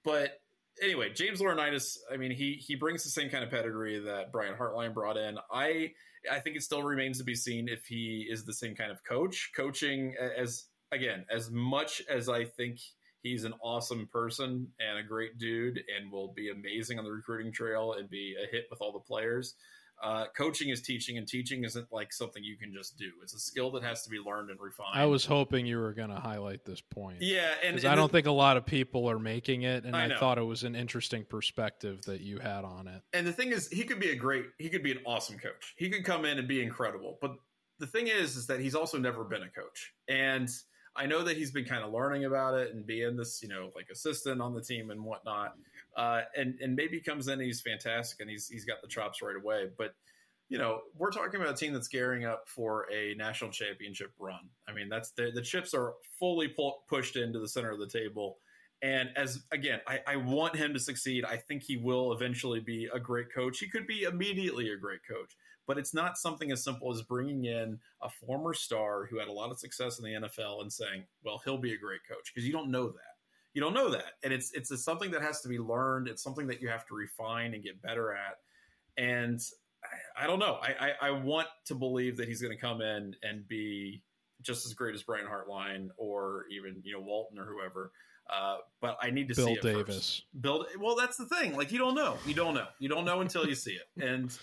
but anyway, James Laurinaitis. I mean, he he brings the same kind of pedigree that Brian Hartline brought in. I I think it still remains to be seen if he is the same kind of coach. Coaching as again, as much as I think he's an awesome person and a great dude and will be amazing on the recruiting trail and be a hit with all the players. Uh, coaching is teaching, and teaching isn't like something you can just do. It's a skill that has to be learned and refined. I was hoping you were going to highlight this point. Yeah, and, and I don't the, think a lot of people are making it, and I, I, thought it was an interesting perspective that you had on it. And the thing is, he could be a great, he could be an awesome coach. He could come in and be incredible. But the thing is, is that he's also never been a coach, and I know that he's been kind of learning about it and being this, you know, like assistant on the team and whatnot. Uh, and and maybe comes in, and he's fantastic and he's he's got the chops right away. But you know, we're talking about a team that's gearing up for a national championship run. I mean, that's the, the chips are fully pull, pushed into the center of the table. And as again, I, I, want him to succeed. I think he will eventually be a great coach. He could be immediately a great coach but it's not something as simple as bringing in a former star who had a lot of success in the NFL and saying, "Well, he'll be a great coach," because you don't know that. You don't know that, and it's it's something that has to be learned. It's something that you have to refine and get better at. And I, I don't know. I, I, I want to believe that he's going to come in and be just as great as Brian Hartline or even you know Walton or whoever. Uh, but I need to Bill see it Davis. First. Bill. Well, that's the thing. Like you don't know. You don't know. You don't know until you see it. And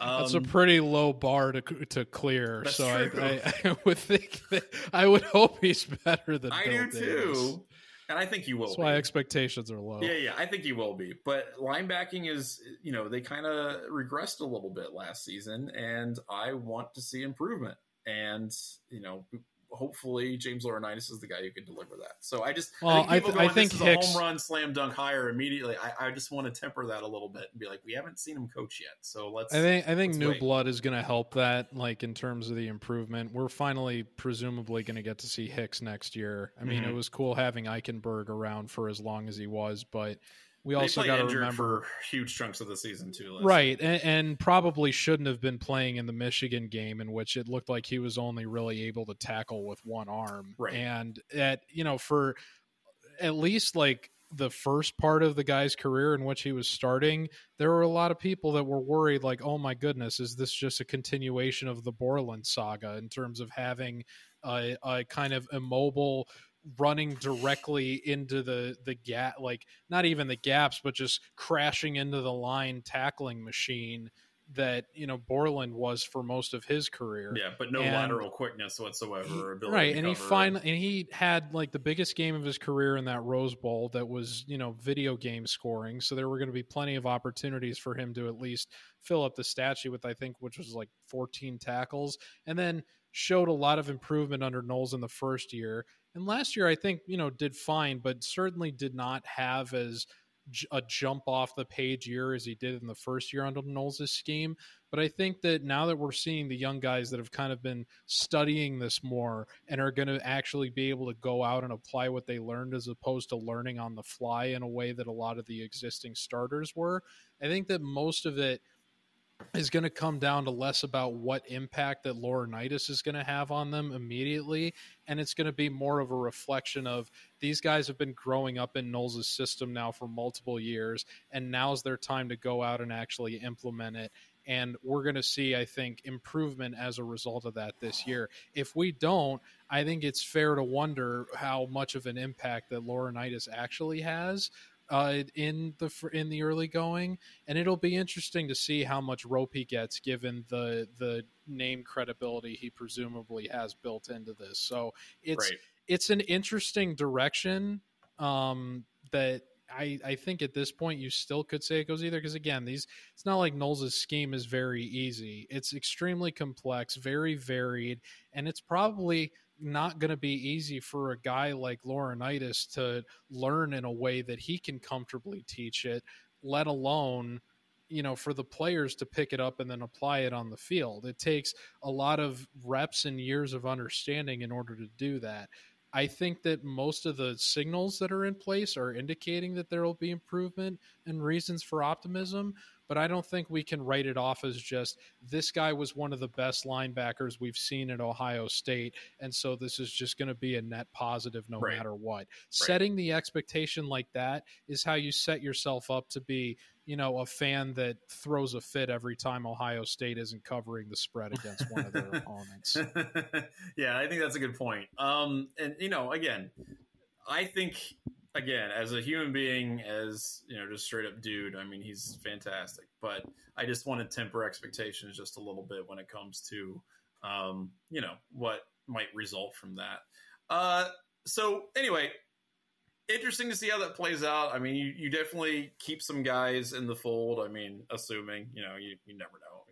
um, That's a um, pretty low bar to to clear. So I, I, I, [laughs] would think that I would hope he's better than I Bill do Davis. too. And I think he will. That's be. why expectations are low. Yeah, yeah, I think he will be. But linebacking is, you know, they kind of regressed a little bit last season, and I want to see improvement. And you know, hopefully James Laurinaitis is the guy who can deliver that. So I just well, I think, I, th- going, I think this Hicks, home run slam dunk hire immediately. I, I, just want to temper that a little bit and be like, we haven't seen him coach yet, so let's. I think I think new wait. blood is going to help that, like in terms of the improvement. We're finally presumably going to get to see Hicks next year. I mean, mm-hmm. it was cool having Eichenberg around for as long as he was, but we also got to remember huge chunks of the season too, right? And, and, probably shouldn't have been playing in the Michigan game, in which it looked like he was only really able to tackle with one arm. Right. And at you know for at least like the first part of the guy's career in which he was starting, there were a lot of people that were worried, like, oh my goodness, is this just a continuation of the Borland saga in terms of having a, a kind of immobile running directly into the the gap like not even the gaps but just crashing into the line tackling machine that you know Borland was for most of his career. Yeah, but no and, lateral quickness whatsoever. He, right, and he finally and he had like the biggest game of his career in that Rose Bowl that was you know video game scoring. So there were going to be plenty of opportunities for him to at least fill up the statue with I think which was like 14 tackles, and then showed a lot of improvement under Knowles in the first year and last year, I think, you know, did fine, but certainly did not have as a jump off the page year as he did in the first year under Knowles' scheme. But I think that now that we're seeing the young guys that have kind of been studying this more and are going to actually be able to go out and apply what they learned as opposed to learning on the fly in a way that a lot of the existing starters were, I think that most of it – is going to come down to less about what impact that Laurinaitis is going to have on them immediately, and it's going to be more of a reflection of these guys have been growing up in Knowles' system now for multiple years, and now's their time to go out and actually implement it. And we're going to see, I think, improvement as a result of that this year. If we don't, I think it's fair to wonder how much of an impact that Laurinaitis actually has uh, in the in the early going, and it'll be interesting to see how much rope he gets given the the name credibility he presumably has built into this. So it's right. it's an interesting direction um, that I, I think at this point you still could say it goes either because again these it's not like Knowles' scheme is very easy. It's extremely complex, very varied, and it's probably not going to be easy for a guy like Laurinaitis to learn in a way that he can comfortably teach it, let alone you know for the players to pick it up and then apply it on the field. It takes a lot of reps and years of understanding in order to do that. I think that most of the signals that are in place are indicating that there will be improvement and reasons for optimism but I don't think we can write it off as just this guy was one of the best linebackers we've seen at Ohio State. And so this is just going to be a net positive no right. matter what. Right. Setting the expectation like that is how you set yourself up to be, you know, a fan that throws a fit every time Ohio State isn't covering the spread against one of their [laughs] opponents. yeah, I think that's a good point. Um, and, you know, again, I think again, as a human being, as you know, just straight up dude, I mean, he's fantastic. But I just want to temper expectations just a little bit when it comes to, um, you know, what might result from that. Uh, so anyway, interesting to see how that plays out. I mean, you, you definitely keep some guys in the fold. I mean, assuming you know, you, you never know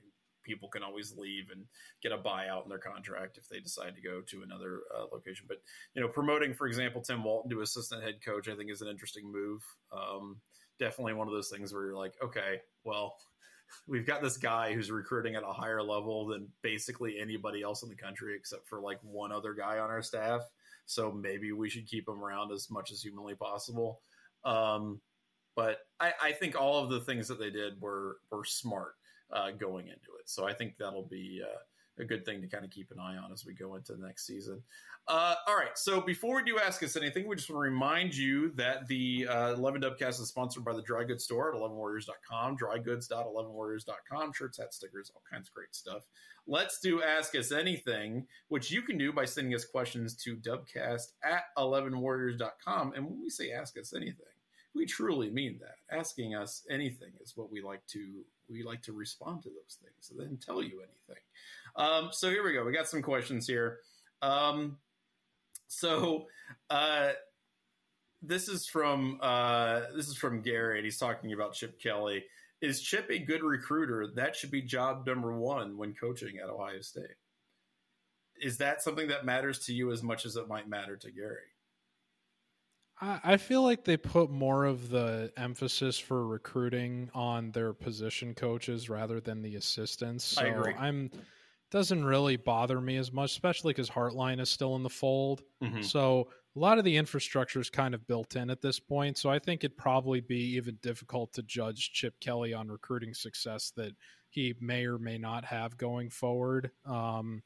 people can always leave and get a buyout in their contract if they decide to go to another uh, location. But you know, promoting, for example, Tim Walton to assistant head coach, I think is an interesting move. Um, definitely one of those things where you're like, okay, well, [laughs] we've got this guy who's recruiting at a higher level than basically anybody else in the country, except for like one other guy on our staff. So maybe we should keep him around as much as humanly possible. Um, but I, I, think all of the things that they did were were smart uh, going into it. So I think that'll be uh, a good thing to kind of keep an eye on as we go into the next season. Uh, all right. So before we do ask us anything, we just want to remind you that the uh, 11 Dubcast is sponsored by the Dry Goods Store at 11warriors.com, drygoods.11warriors.com, shirts, hats, stickers, all kinds of great stuff. Let's do Ask Us Anything, which you can do by sending us questions to dubcast at 11warriors.com. And when we say ask us anything, we truly mean that. Asking us anything is what we like to we like to respond to those things and then tell you anything. Um, so here we go. We got some questions here. Um, so uh, this is from uh, this is from Gary, and he's talking about Chip Kelly. Is Chip a good recruiter? That should be job number one when coaching at Ohio State. Is that something that matters to you as much as it might matter to Gary? I feel like they put more of the emphasis for recruiting on their position coaches rather than the assistants. So I agree. I'm doesn't really bother me as much, especially because Hartline is still in the fold. Mm-hmm. So a lot of the infrastructure is kind of built in at this point. So I think it'd probably be even difficult to judge Chip Kelly on recruiting success that he may or may not have going forward. Um,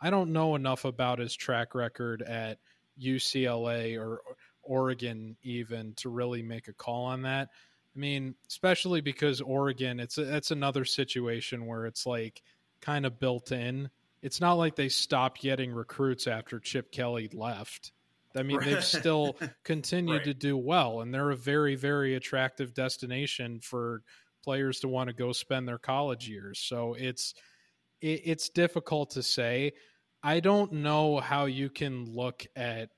I don't know enough about his track record at UCLA or Oregon even to really make a call on that. I mean, especially because Oregon, it's a, it's another situation where it's like kind of built in. It's not like they stopped getting recruits after Chip Kelly left. I mean, they've still [laughs] continued right. to do well, and they're a very, very attractive destination for players to want to go spend their college years. So it's it, it's difficult to say. I don't know how you can look at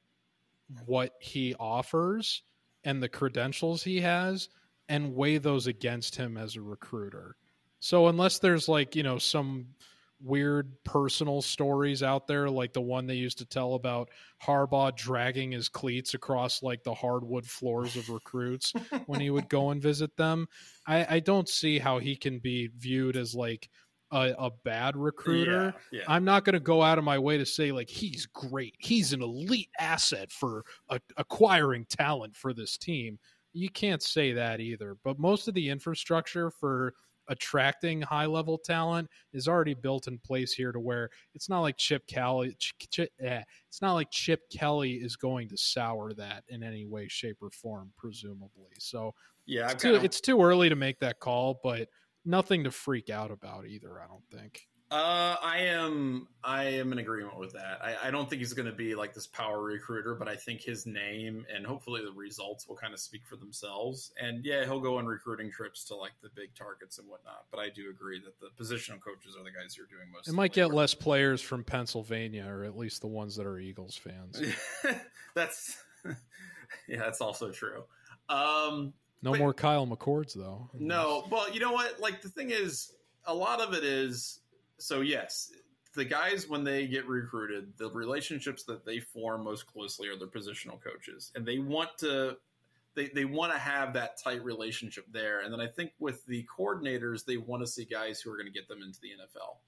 what he offers and the credentials he has and weigh those against him as a recruiter. So unless there's like, you know, some weird personal stories out there, like the one they used to tell about Harbaugh dragging his cleats across like the hardwood floors of recruits when he would go and visit them. I, I don't see how he can be viewed as like a, a bad recruiter. Yeah, yeah. I'm not going to go out of my way to say like he's great. He's an elite asset for a, acquiring talent for this team. You can't say that either. But most of the infrastructure for attracting high level talent is already built in place here to where it's not like Chip Kelly Ch- eh, it's not like Chip Kelly is going to sour that in any way shape or form presumably. So yeah, it's too, it's too early to make that call, but nothing to freak out about either, I don't think. Uh, I am I am in agreement with that. I, I don't think he's going to be like this power recruiter, but I think his name and hopefully the results will kind of speak for themselves. And yeah, he'll go on recruiting trips to like the big targets and whatnot. But I do agree that the positional coaches are the guys who are doing most. It might get less players from Pennsylvania, or at least the ones that are Eagles fans. [laughs] that's [laughs] yeah, that's also true. Um, No But- more Kyle McCords though. No, well, you know what? Like the thing is, a lot of it is so. Yes, the guys when they get recruited, the relationships that they form most closely are their positional coaches, and they want to. They, they want to have that tight relationship there. And then I think with the coordinators, they want to see guys who are going to get them into the NFL.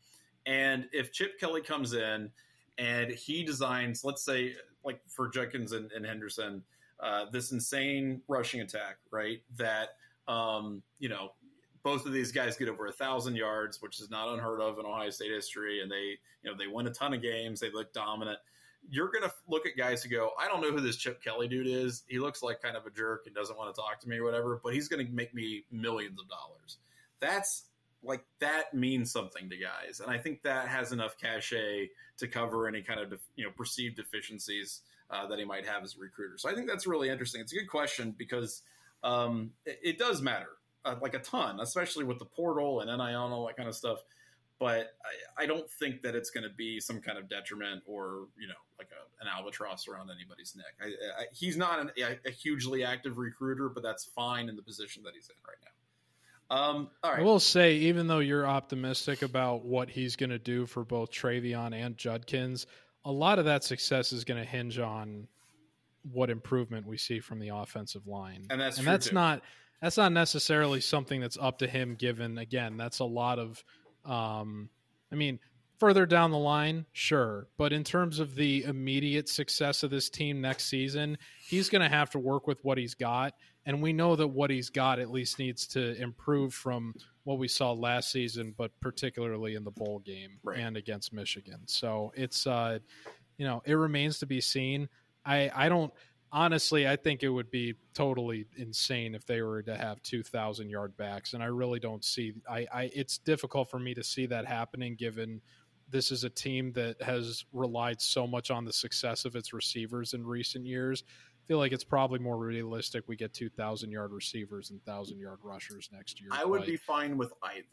And if Chip Kelly comes in and he designs, let's say, like for Jenkins and, and Henderson, uh, this insane rushing attack, right? That um, you know, both of these guys get over a thousand yards, which is not unheard of in Ohio State history, and they, you know, they win a ton of games. They look dominant. You're going to look at guys who go, I don't know who this Chip Kelly dude is. He looks like kind of a jerk and doesn't want to talk to me or whatever, but he's going to make me millions of dollars. That's like that means something to guys, and I think that has enough cachet to cover any kind of you know perceived deficiencies uh, that he might have as a recruiter. So I think that's really interesting. It's a good question because um, it, it does matter uh, like a ton, especially with the portal and NIL and all that kind of stuff. But I, I don't think that it's going to be some kind of detriment or you know like a, an albatross around anybody's neck. I, I, he's not an, a, a hugely active recruiter, but that's fine in the position that he's in right now. Um, all right. I will say, even though you're optimistic about what he's going to do for both TreVeyon and Judkins, a lot of that success is going to hinge on what improvement we see from the offensive line, And that's and that's too. not that's not necessarily something that's up to him. Given again, that's a lot of, um, I mean, further down the line, sure, but in terms of the immediate success of this team next season, he's going to have to work with what he's got, and we know that what he's got at least needs to improve from what we saw last season, but particularly in the bowl game Right. and against Michigan. So it's, uh, you know, it remains to be seen. I I don't honestly, I think it would be totally insane if they were to have two thousand yard backs, and I really don't see. I, I it's difficult for me to see that happening, given this is a team that has relied so much on the success of its receivers in recent years. Feel like it's probably more realistic we get two thousand yard receivers and thousand yard rushers next year. I would be fine with either.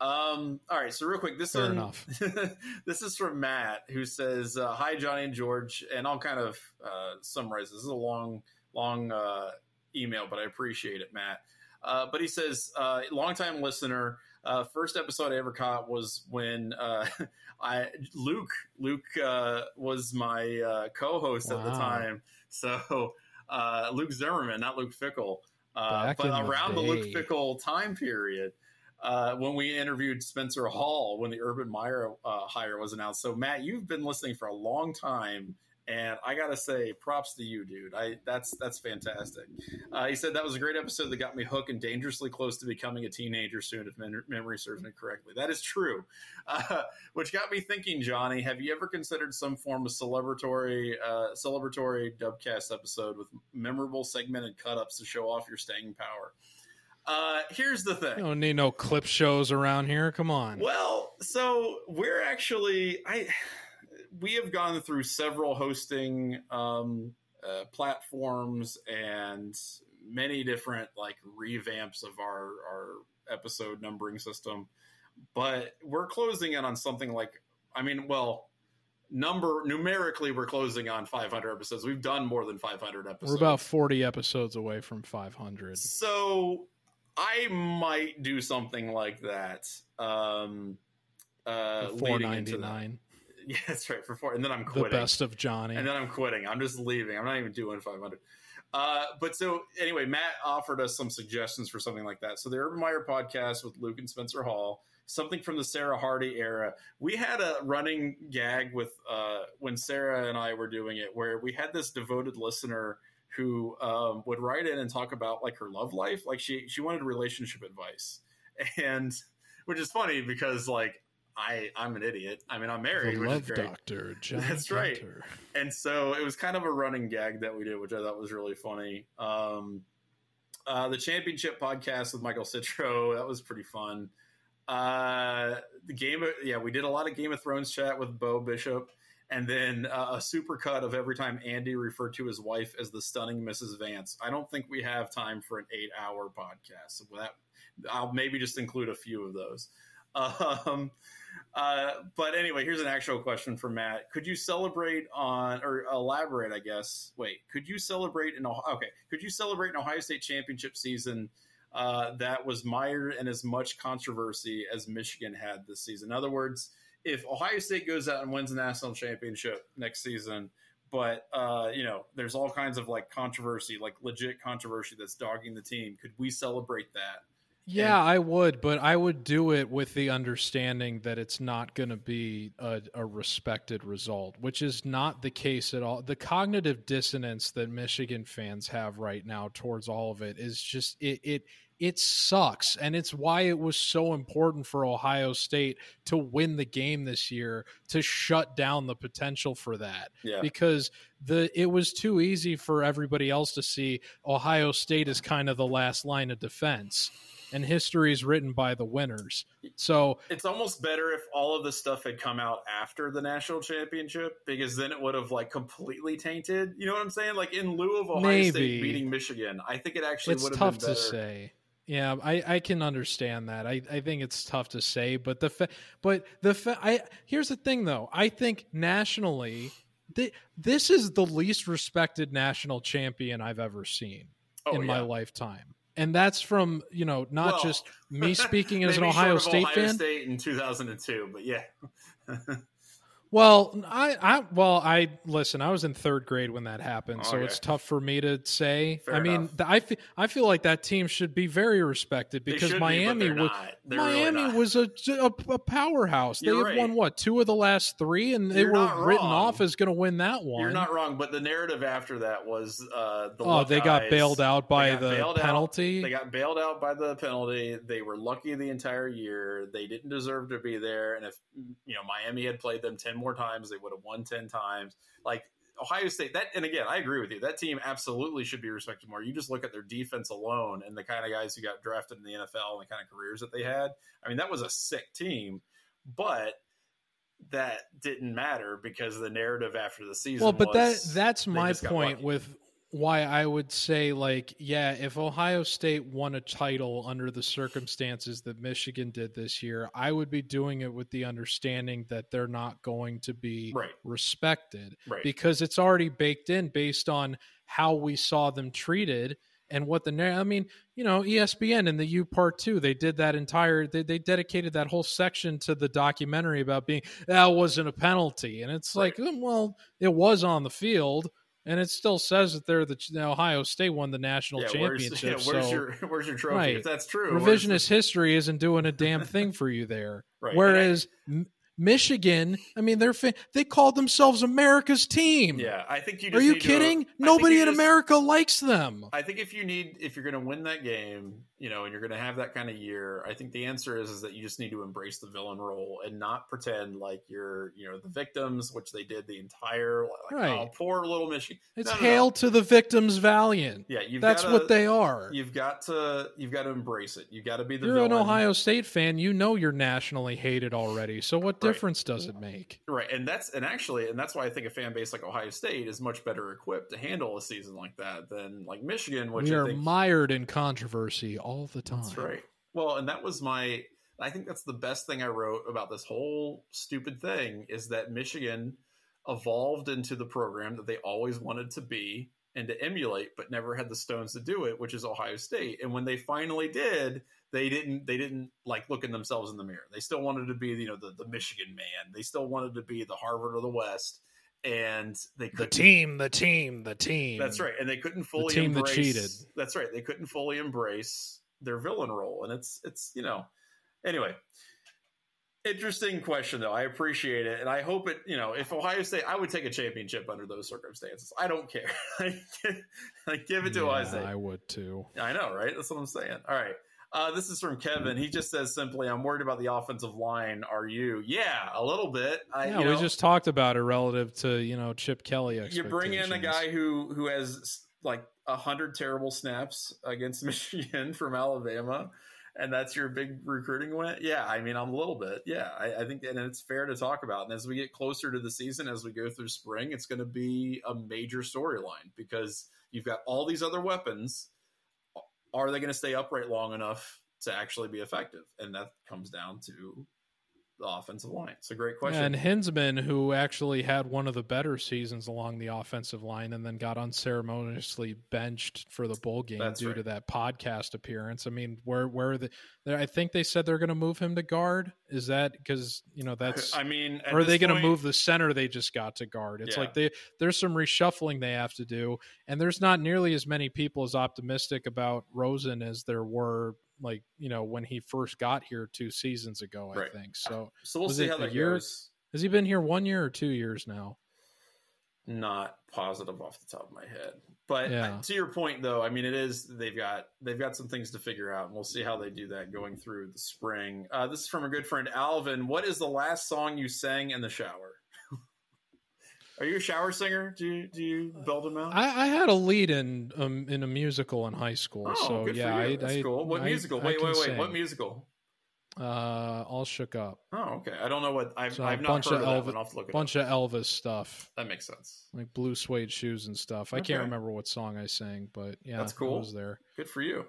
Um, all right, so real quick, this Fair one, enough. [laughs] this is from Matt, who says, uh, "Hi, Johnny and George," and I'll kind of uh, summarize. This is a long, long uh, email, but I appreciate it, Matt. Uh, but he says, uh, "Longtime listener." Uh, first episode I ever caught was when uh, [laughs] I Luke Luke uh, was my uh, co-host at the time. So uh, Luke Zimmerman, not Luke Fickell, uh, but in the around the Luke. Fickell time period uh, when we interviewed Spencer Hall when the Urban Meyer uh, hire was announced. So Matt, you've been listening for a long time, and I gotta say, props to you, dude. I that's that's fantastic. Uh, he said that was a great episode that got me hooked and dangerously close to becoming a teenager soon, if mem- memory serves me correctly. That is true. Uh, [laughs] which got me thinking, Johnny, have you ever considered some form of celebratory uh, celebratory dubcast episode with memorable segmented cut ups to show off your staying power? Uh, here's the thing. You don't need no clip shows around here. Come on. Well, so we're actually I we have gone through several hosting um, uh, platforms and many different like revamps of our our episode numbering system, but we're closing in on something like I mean, well, number numerically we're closing on 500 episodes. We've done more than 500 episodes. We're about 40 episodes away from 500. So I might do something like that. Um, uh, leading into that. [laughs] Yeah, that's right. For four, and then I'm quitting. The best of Johnny. and then I'm quitting. I'm just leaving. I'm not even doing 500. Uh, but so anyway, Matt offered us some suggestions for something like that. So the Urban Meyer podcast with Luke and Spencer Hall, something from the Sarah Hardy era. We had a running gag with uh, when Sarah and I were doing it, where we had this devoted listener who um, would write in and talk about like her love life, like she she wanted relationship advice, [laughs] and which is funny because like I I'm an idiot. I mean I'm married, the love doctor. [laughs] John That's right. And so it was kind of a running gag that we did, which I thought was really funny. Um, uh, the championship podcast with Michael Citro [laughs] that was pretty fun. Uh, the game, of, yeah, we did a lot of Game of Thrones chat with Bo Bishop, and then uh, a super cut of every time Andy referred to his wife as the stunning Mrs. Vance. I don't think we have time for an eight-hour podcast. So that I'll maybe just include a few of those. [laughs] Um, uh, but anyway, here's an actual question for Matt. Could you celebrate on or elaborate? I guess. Wait, could you celebrate in? Okay, could you celebrate an Ohio State championship season uh, that was mired in as much controversy as Michigan had this season? In other words, if Ohio State goes out and wins the national championship next season, but uh, you know, there's all kinds of like controversy, like legit controversy that's dogging the team. Could we celebrate that? Yeah, I would, but I would do it with the understanding that it's not going to be a, a respected result, which is not the case at all. The cognitive dissonance that Michigan fans have right now towards all of it is just it it it sucks, and it's why it was so important for Ohio State to win the game this year to shut down the potential for that. Yeah, because the it was too easy for everybody else to see Ohio State as kind of the last line of defense and history is written by the winners. So it's almost better if all of the stuff had come out after the national championship because then it would have like completely tainted. You know what I'm saying? Like in lieu of Ohio Maybe. State beating Michigan, I think it actually it's would have tough been better. to say. Yeah, I, I can understand that. I, I think it's tough to say, but the fa- but the fa- I here's the thing though. I think nationally, th- this is the least respected national champion I've ever seen Oh, in my lifetime, and that's from you know not Well, just me speaking [laughs] as an Ohio State Ohio fan. State in 2002, but yeah. [laughs] Well, I, I, well, I listen. I was in third grade when that happened, so Okay. it's tough for me to say. Fair I mean, the, I, fe- I feel like that team should be very respected because should be, but Miami was really Miami was a, a, a powerhouse. You're they had right. won what two of the last three, and they You're were written off as going to win that one. You're not wrong, but the narrative after that was uh, the oh, they got bailed out by the bailed out. penalty. They got bailed out by the penalty. They were lucky the entire year. They didn't deserve to be there. And if you know Miami had played them ten more times, they would have won ten times. Like Ohio State, that and again, I agree with you. That team absolutely should be respected more. You just look at their defense alone and the kind of guys who got drafted in the NFL and the kind of careers that they had. I mean, that was a sick team, but that didn't matter because the narrative after the season. well, but that that's my point lucky. with why I would say like yeah, if Ohio State won a title under the circumstances that Michigan did this year, I would be doing it with the understanding that they're not going to be right, respected right. because it's already baked in based on how we saw them treated and what the I mean, you know, ESPN and the U part two, they did that entire they, they dedicated that whole section to the documentary about being that wasn't a penalty, and it's like, Right. mm, well, it was on the field, and it still says that they're the Ohio State won the national yeah, championship. Where's, yeah, where's so your [laughs] where's your trophy? Right. If that's true, revisionist history isn't doing a damn thing for you there. [laughs] right. Whereas M- Michigan, I mean, they're they called themselves America's team. yeah, I think you. Are you need to- kidding? Nobody in just- America likes them. I think if you need, if you're going to win that game, you know, and you're going to have that kind of year, I think the answer is is that you just need to embrace the villain role and not pretend like you're, you know, the victims, which they did the entire, like, oh, Right. oh, poor little Michigan. It's No, no, no. hail to the victims valiant. Yeah, you've That's gotta, what they are. You've got to, you've got to embrace it. You've got to be the You're villain. an Ohio State fan. You know you're nationally hated already. So what Right. difference does it make? Right, and that's and actually, and that's why I think a fan base like Ohio State is much better equipped to handle a season like that than like Michigan, which we I are think mired in controversy all the time. That's right. Well, and that was my. I think that's the best thing I wrote about this whole stupid thing is that Michigan evolved into the program that they always wanted to be and to emulate, but never had the stones to do it, which is Ohio State. And when they finally did, they didn't they didn't like looking themselves in the mirror. They still wanted to be you know the the Michigan man. They still wanted to be the Harvard of the West, and they The team, the team, the team. That's right, and they couldn't fully the team that cheated. That's right, they couldn't fully embrace their villain role, and it's it's you know. Anyway, interesting question though. I appreciate it, and I hope it. You know, if Ohio State, I would take a championship under those circumstances. I don't care. [laughs] I give it to Ohio State. I would too. I know, right? That's what I'm saying. All right. Uh, this is from Kevin. He just says simply, "I'm worried about the offensive line. Are you? Yeah, a little bit. I, Yeah, you we just talked about it relative to you know Chip Kelly. you bring in a guy who who has like a hundred terrible snaps against [laughs] Michigan from Alabama, and that's your big recruiting win. Yeah, I mean, I'm a little bit. Yeah, I, I think, and it's fair to talk about. And as we get closer to the season, as we go through spring, it's going to be a major storyline because you've got all these other weapons. Are they going to stay upright long enough to actually be effective? And that comes down to the offensive line. It's a great question. And Hinzman, who actually had one of the better seasons along the offensive line and then got unceremoniously benched for the bowl game That's due right. to that podcast appearance. I mean, where where are the I think they said they're going to move him to guard. Is that because, you know, that's [laughs] I mean, or are they going to move the center they just got to guard? It's Yeah. like they there's some reshuffling they have to do, and there's not nearly as many people as optimistic about Rosen as there were like you know when he first got here two seasons ago. I Right. think so. So we'll see how that year? goes. Has he been here one year or two years now? Not positive off the top of my head, but Yeah. to your point, though, I mean, it is they've got they've got some things to figure out, and we'll see how they do that going through the spring. Uh, this is from a good friend Alvin. What is the last song you sang in the shower? Are you a shower singer? Do you do you belt them out? I, I had a lead in um, in a musical in high school. oh, so good yeah, for you. I, That's I, cool. What I- musical? I wait, can wait, wait. sing. What musical? Uh, all shook up. Oh, okay. I don't know what I've, So I've a not bunch heard of of that Elvis, one. I'll have to look it bunch up. of Elvis stuff, That makes sense. like blue suede shoes and stuff. I can't remember what song I sang, but yeah, That's I cool. was there. Good for you.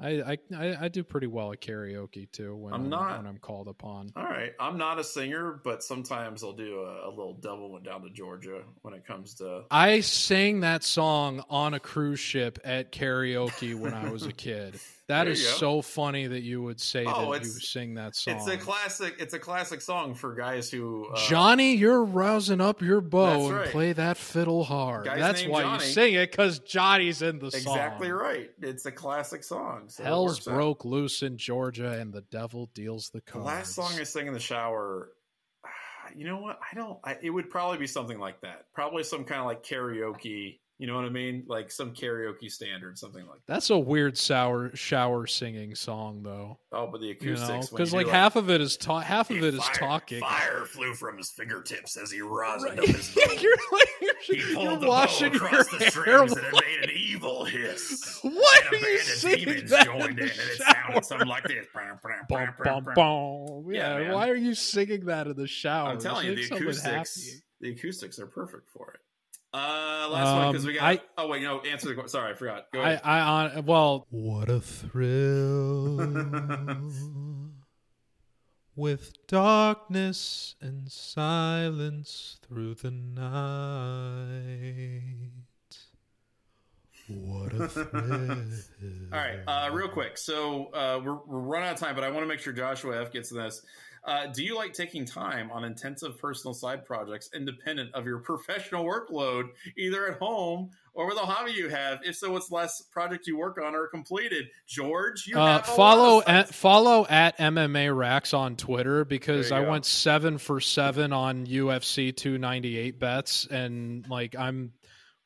I, I I do pretty well at karaoke too when I'm I'm, not- when I'm called upon. All right. I'm not a singer, but sometimes I'll do a, a little double went down to Georgia when it comes to. I sang that song on a cruise ship at karaoke when I was a kid. [laughs] That There is so funny that you would say Oh, that you sing that song. It's a classic. It's a classic song for guys who. Uh, Johnny, you're rousing up your bow That's and play that fiddle hard. Guy's That's why Johnny. you sing it because Johnny's in the song. Exactly right. It's a classic song. So Hell's works out. broke loose in Georgia, and the devil deals the The cards. last song I sang in the shower. [sighs] You know what? I don't. I, it would probably be something like that. Probably some kind of like karaoke. You know what I mean? Like some karaoke standard, something like. that. That's a weird sour shower singing song, though. Oh, but the acoustics. because you like do, half of it is ta- half of it is fire, talking. Fire flew from his fingertips as he rosined Right. up his [laughs] you're like He you're, pulled you're the washing bow across your the hair. strings and it What? made an evil hiss. [laughs] What and a you band of singing demons that joined in, and it shower? sounded something like this. Bum, bum, bum. Yeah, Yeah, why are you singing that in the shower? I'm telling you, the acoustics, happy. the acoustics are perfect for it. Uh, last one because Um, we got. I- oh wait, no, answer the question. Sorry, I forgot. Go I, ahead. I on well, what a thrill [laughs] with darkness and silence through the night. What a thrill! [laughs] All right, uh, real quick. So uh, we're, we're running out of time, but I want to make sure Joshua F gets this. Uh, do you like taking time on intensive personal side projects independent of your [laughs] professional workload, either at home or with a hobby you have? If so, what's the last project you work on or completed? George, you Uh, follow at, follow at MMA Racks on Twitter because I go. went seven for seven on UFC 298 bets and like I'm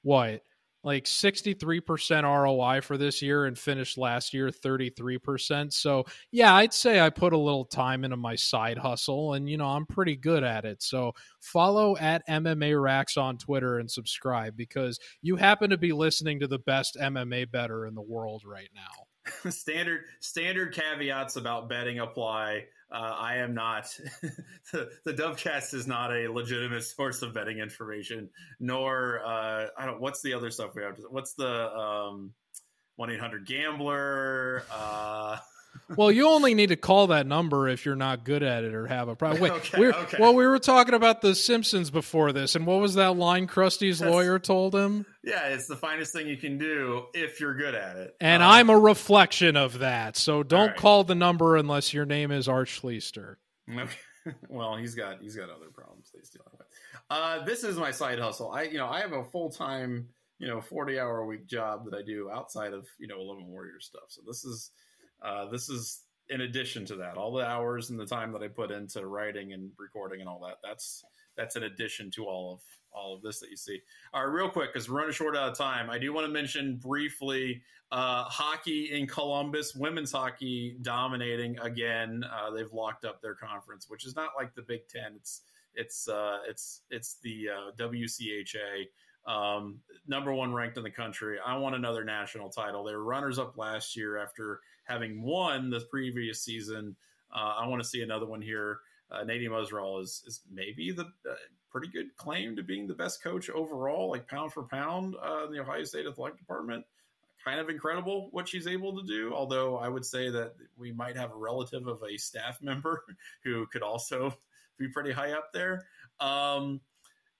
what like 63% ROI for this year and finished last year 33%. So, yeah, I'd say I put a little time into my side hustle and you know, I'm pretty good at it. So, follow at MMA Racks on Twitter and subscribe because you happen to be listening to the best MMA better in the world right now. [laughs] standard standard caveats about betting apply. Uh, I am not [laughs] the, the Dubcast is not a legitimate source of betting information, nor uh, I don't. What's the other stuff we have? What's the um, one eight hundred gambler? Uh, [laughs] well, you only need to call that number if you're not good at it or have a problem. [laughs] Wait, Okay, we're, okay. well, we were talking about the Simpsons before this, and what was that line Krusty's That's- lawyer told him? yeah, it's the finest thing you can do if you're good at it. And Um, I'm a reflection of that. So don't right. call the number unless your name is Art Schlichter. Okay. [laughs] well, he's got he's got other problems he's dealing with. Uh, this is my side hustle. I you know I have a full time you know forty hour a week job that I do outside of you know Eleven Warrior stuff. So this is uh, this is in addition to that. All the hours and the time that I put into writing and recording and all that. That's that's in addition to all of all of this that you see. All right, real quick because we're running short out of time. I do want to mention briefly uh, hockey in Columbus, women's hockey dominating again. Uh, they've locked up their conference, which is not like the Big Ten. It's it's uh, it's it's the uh, WCHA, um, number one ranked in the country. I want another national title. They were runners up last year after having won the previous season. Uh, I want to see another one here. Uh, Muzerall is is maybe the uh, pretty good claim to being the best coach overall, like pound for pound uh, in the Ohio State Athletic Department kind of incredible what she's able to do. Although I would say that we might have a relative of a staff [laughs] member who could also be pretty high up there. Um,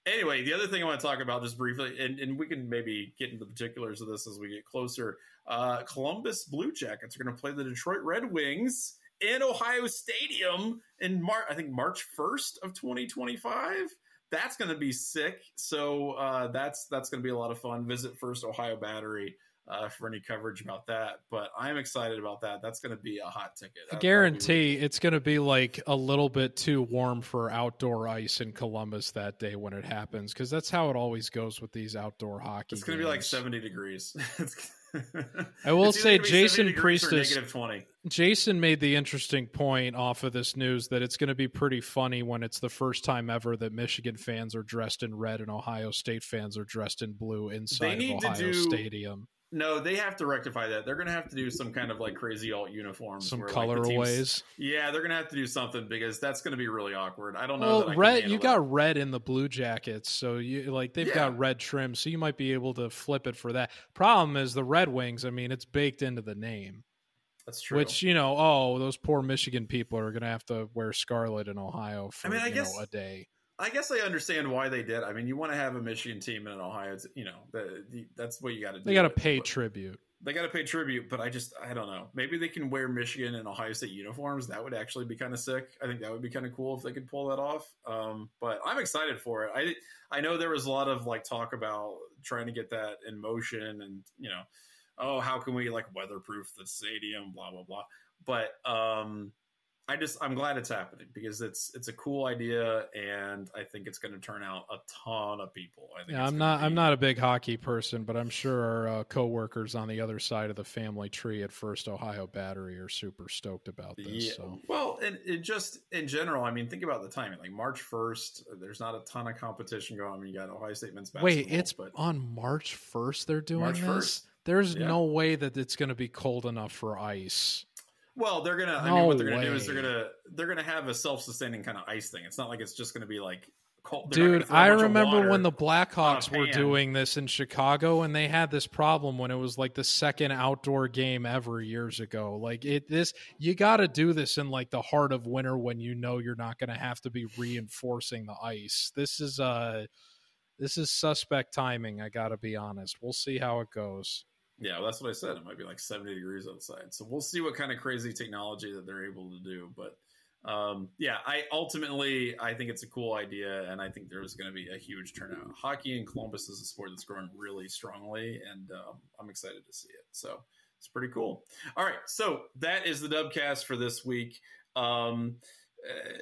anyway, the other thing I want to talk about just briefly, and, and we can maybe get into the particulars of this as we get closer. Uh, Columbus Blue Jackets are going to play the Detroit Red Wings in Ohio Stadium in March. I think March first of 2025. That's going to be sick. So uh, that's that's going to be a lot of fun. Visit First Ohio Battery uh, for any coverage about that. But I'm excited about that. That's going to be a hot ticket. I guarantee it's going to be like a little bit too warm for outdoor ice in Columbus that day when it happens, because that's how it always goes with these outdoor hockey. It's going to be like 70 degrees. [laughs] I will It's say gonna be 70 Jason degrees or Priestis- negative 20. Jason made the interesting point off of this news that it's going to be pretty funny when it's the first time ever that Michigan fans are dressed in red and Ohio State fans are dressed in blue inside of Ohio do Stadium. No, they have to rectify that. They're going to have to do some kind of like crazy alt uniforms. Some where, like, the colorways. Yeah, they're going to have to do something because that's going to be really awkward. I don't know. Well, that I red. You that. got red in the blue jackets, so you like they've Yeah. got red trim, so you might be able to flip it for that. Problem is the Red Wings. I mean, it's baked into the name, That's true. which you know, oh, those poor Michigan people are going to have to wear scarlet in Ohio for I mean, I you guess- know a day. I guess I understand why they did. I mean, you want to have a Michigan team in Ohio. It's, you know, the, the, that's what you got to do. They got to pay but tribute. They got to pay tribute, but I just I don't know. Maybe they can wear Michigan and Ohio State uniforms. That would actually be kind of sick. I think that would be kind of cool if they could pull that off. Um, but I'm excited for it. I I know there was a lot of like talk about trying to get that in motion, and you know, oh, how can we like weatherproof the stadium? Blah blah blah. But um, I just I'm glad it's happening because it's it's a cool idea, and I think it's going to turn out a ton of people. I think yeah, I'm not. I'm not a big hockey person, but I'm sure our uh, coworkers on the other side of the family tree at First Ohio Battery are super stoked about this. Yeah. So Well, and it just in general, I mean, think about the timing. Like March first, there's not a ton of competition going. on. I mean, you got Ohio State men's basketball. wait, it's but on March 1st. They're doing March this. 1st. There's Yeah. no way that it's going to be cold enough for ice. Well, they're gonna. I No mean, what they're gonna do is they're gonna they're gonna have a self sustaining kind of ice thing. It's not like it's just gonna be like cold. they're Dude, gonna I remember when the Blackhawks were doing this in Chicago and they had this problem when it was like the second outdoor game ever years ago. Like it this you got to do this in like the heart of winter when you know you're not going to have to be reinforcing the ice. This is uh this is suspect timing, I got to be honest. We'll see how it goes. Yeah, well, that's what I said. It might be like 70 degrees outside. So we'll see what kind of crazy technology that they're able to do. But um, yeah, I ultimately I think it's a cool idea, and I think there's going to be a huge turnout. Hockey in Columbus is a sport that's growing really strongly, and um, I'm excited to see it. So it's pretty cool. All right, so that is the Dubcast for this week. Um, uh,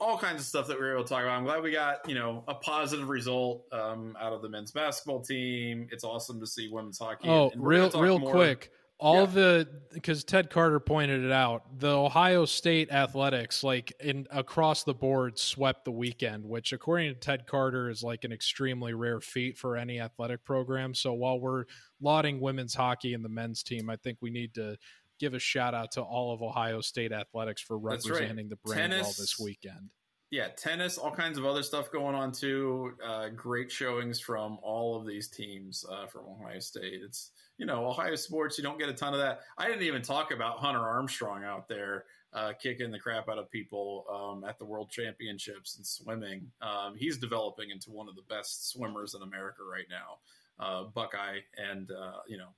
all kinds of stuff that we were able to talk about. I'm glad we got you know a positive result um, out of the men's basketball team. It's awesome to see women's hockey. Oh, real real more- quick. All Yeah. the because Ted Carter pointed it out, the Ohio State athletics, like in across the board, swept the weekend, which according to Ted Carter is like an extremely rare feat for any athletic program. So while we're lauding women's hockey and the men's team, I think we need to give a shout out to all of Ohio State athletics for That's right. representing the brand well this weekend. yeah, tennis, all kinds of other stuff going on too. Uh, great showings from all of these teams uh, from Ohio State. It's you know Ohio sports. You don't get a ton of that. I didn't even talk about Hunter Armstrong out there uh, kicking the crap out of people um, at the World Championships and swimming. Um, he's developing into one of the best swimmers in America right now uh, Buckeye and uh, you know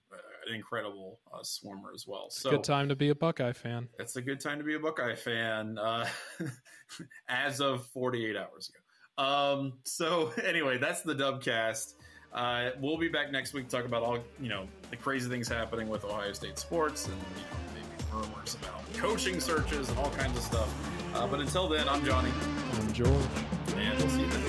an incredible uh, swimmer as well. So good time to be a Buckeye fan. It's a good time to be a Buckeye fan uh, [laughs] as of 48 hours ago. Um, so [laughs] anyway, that's the Dubcast. Uh, we'll be back next week to talk about all you know the crazy things happening with Ohio State sports and you know, maybe rumors about coaching searches and all kinds of stuff. Uh, but until then, I'm Johnny. I'm George. And we'll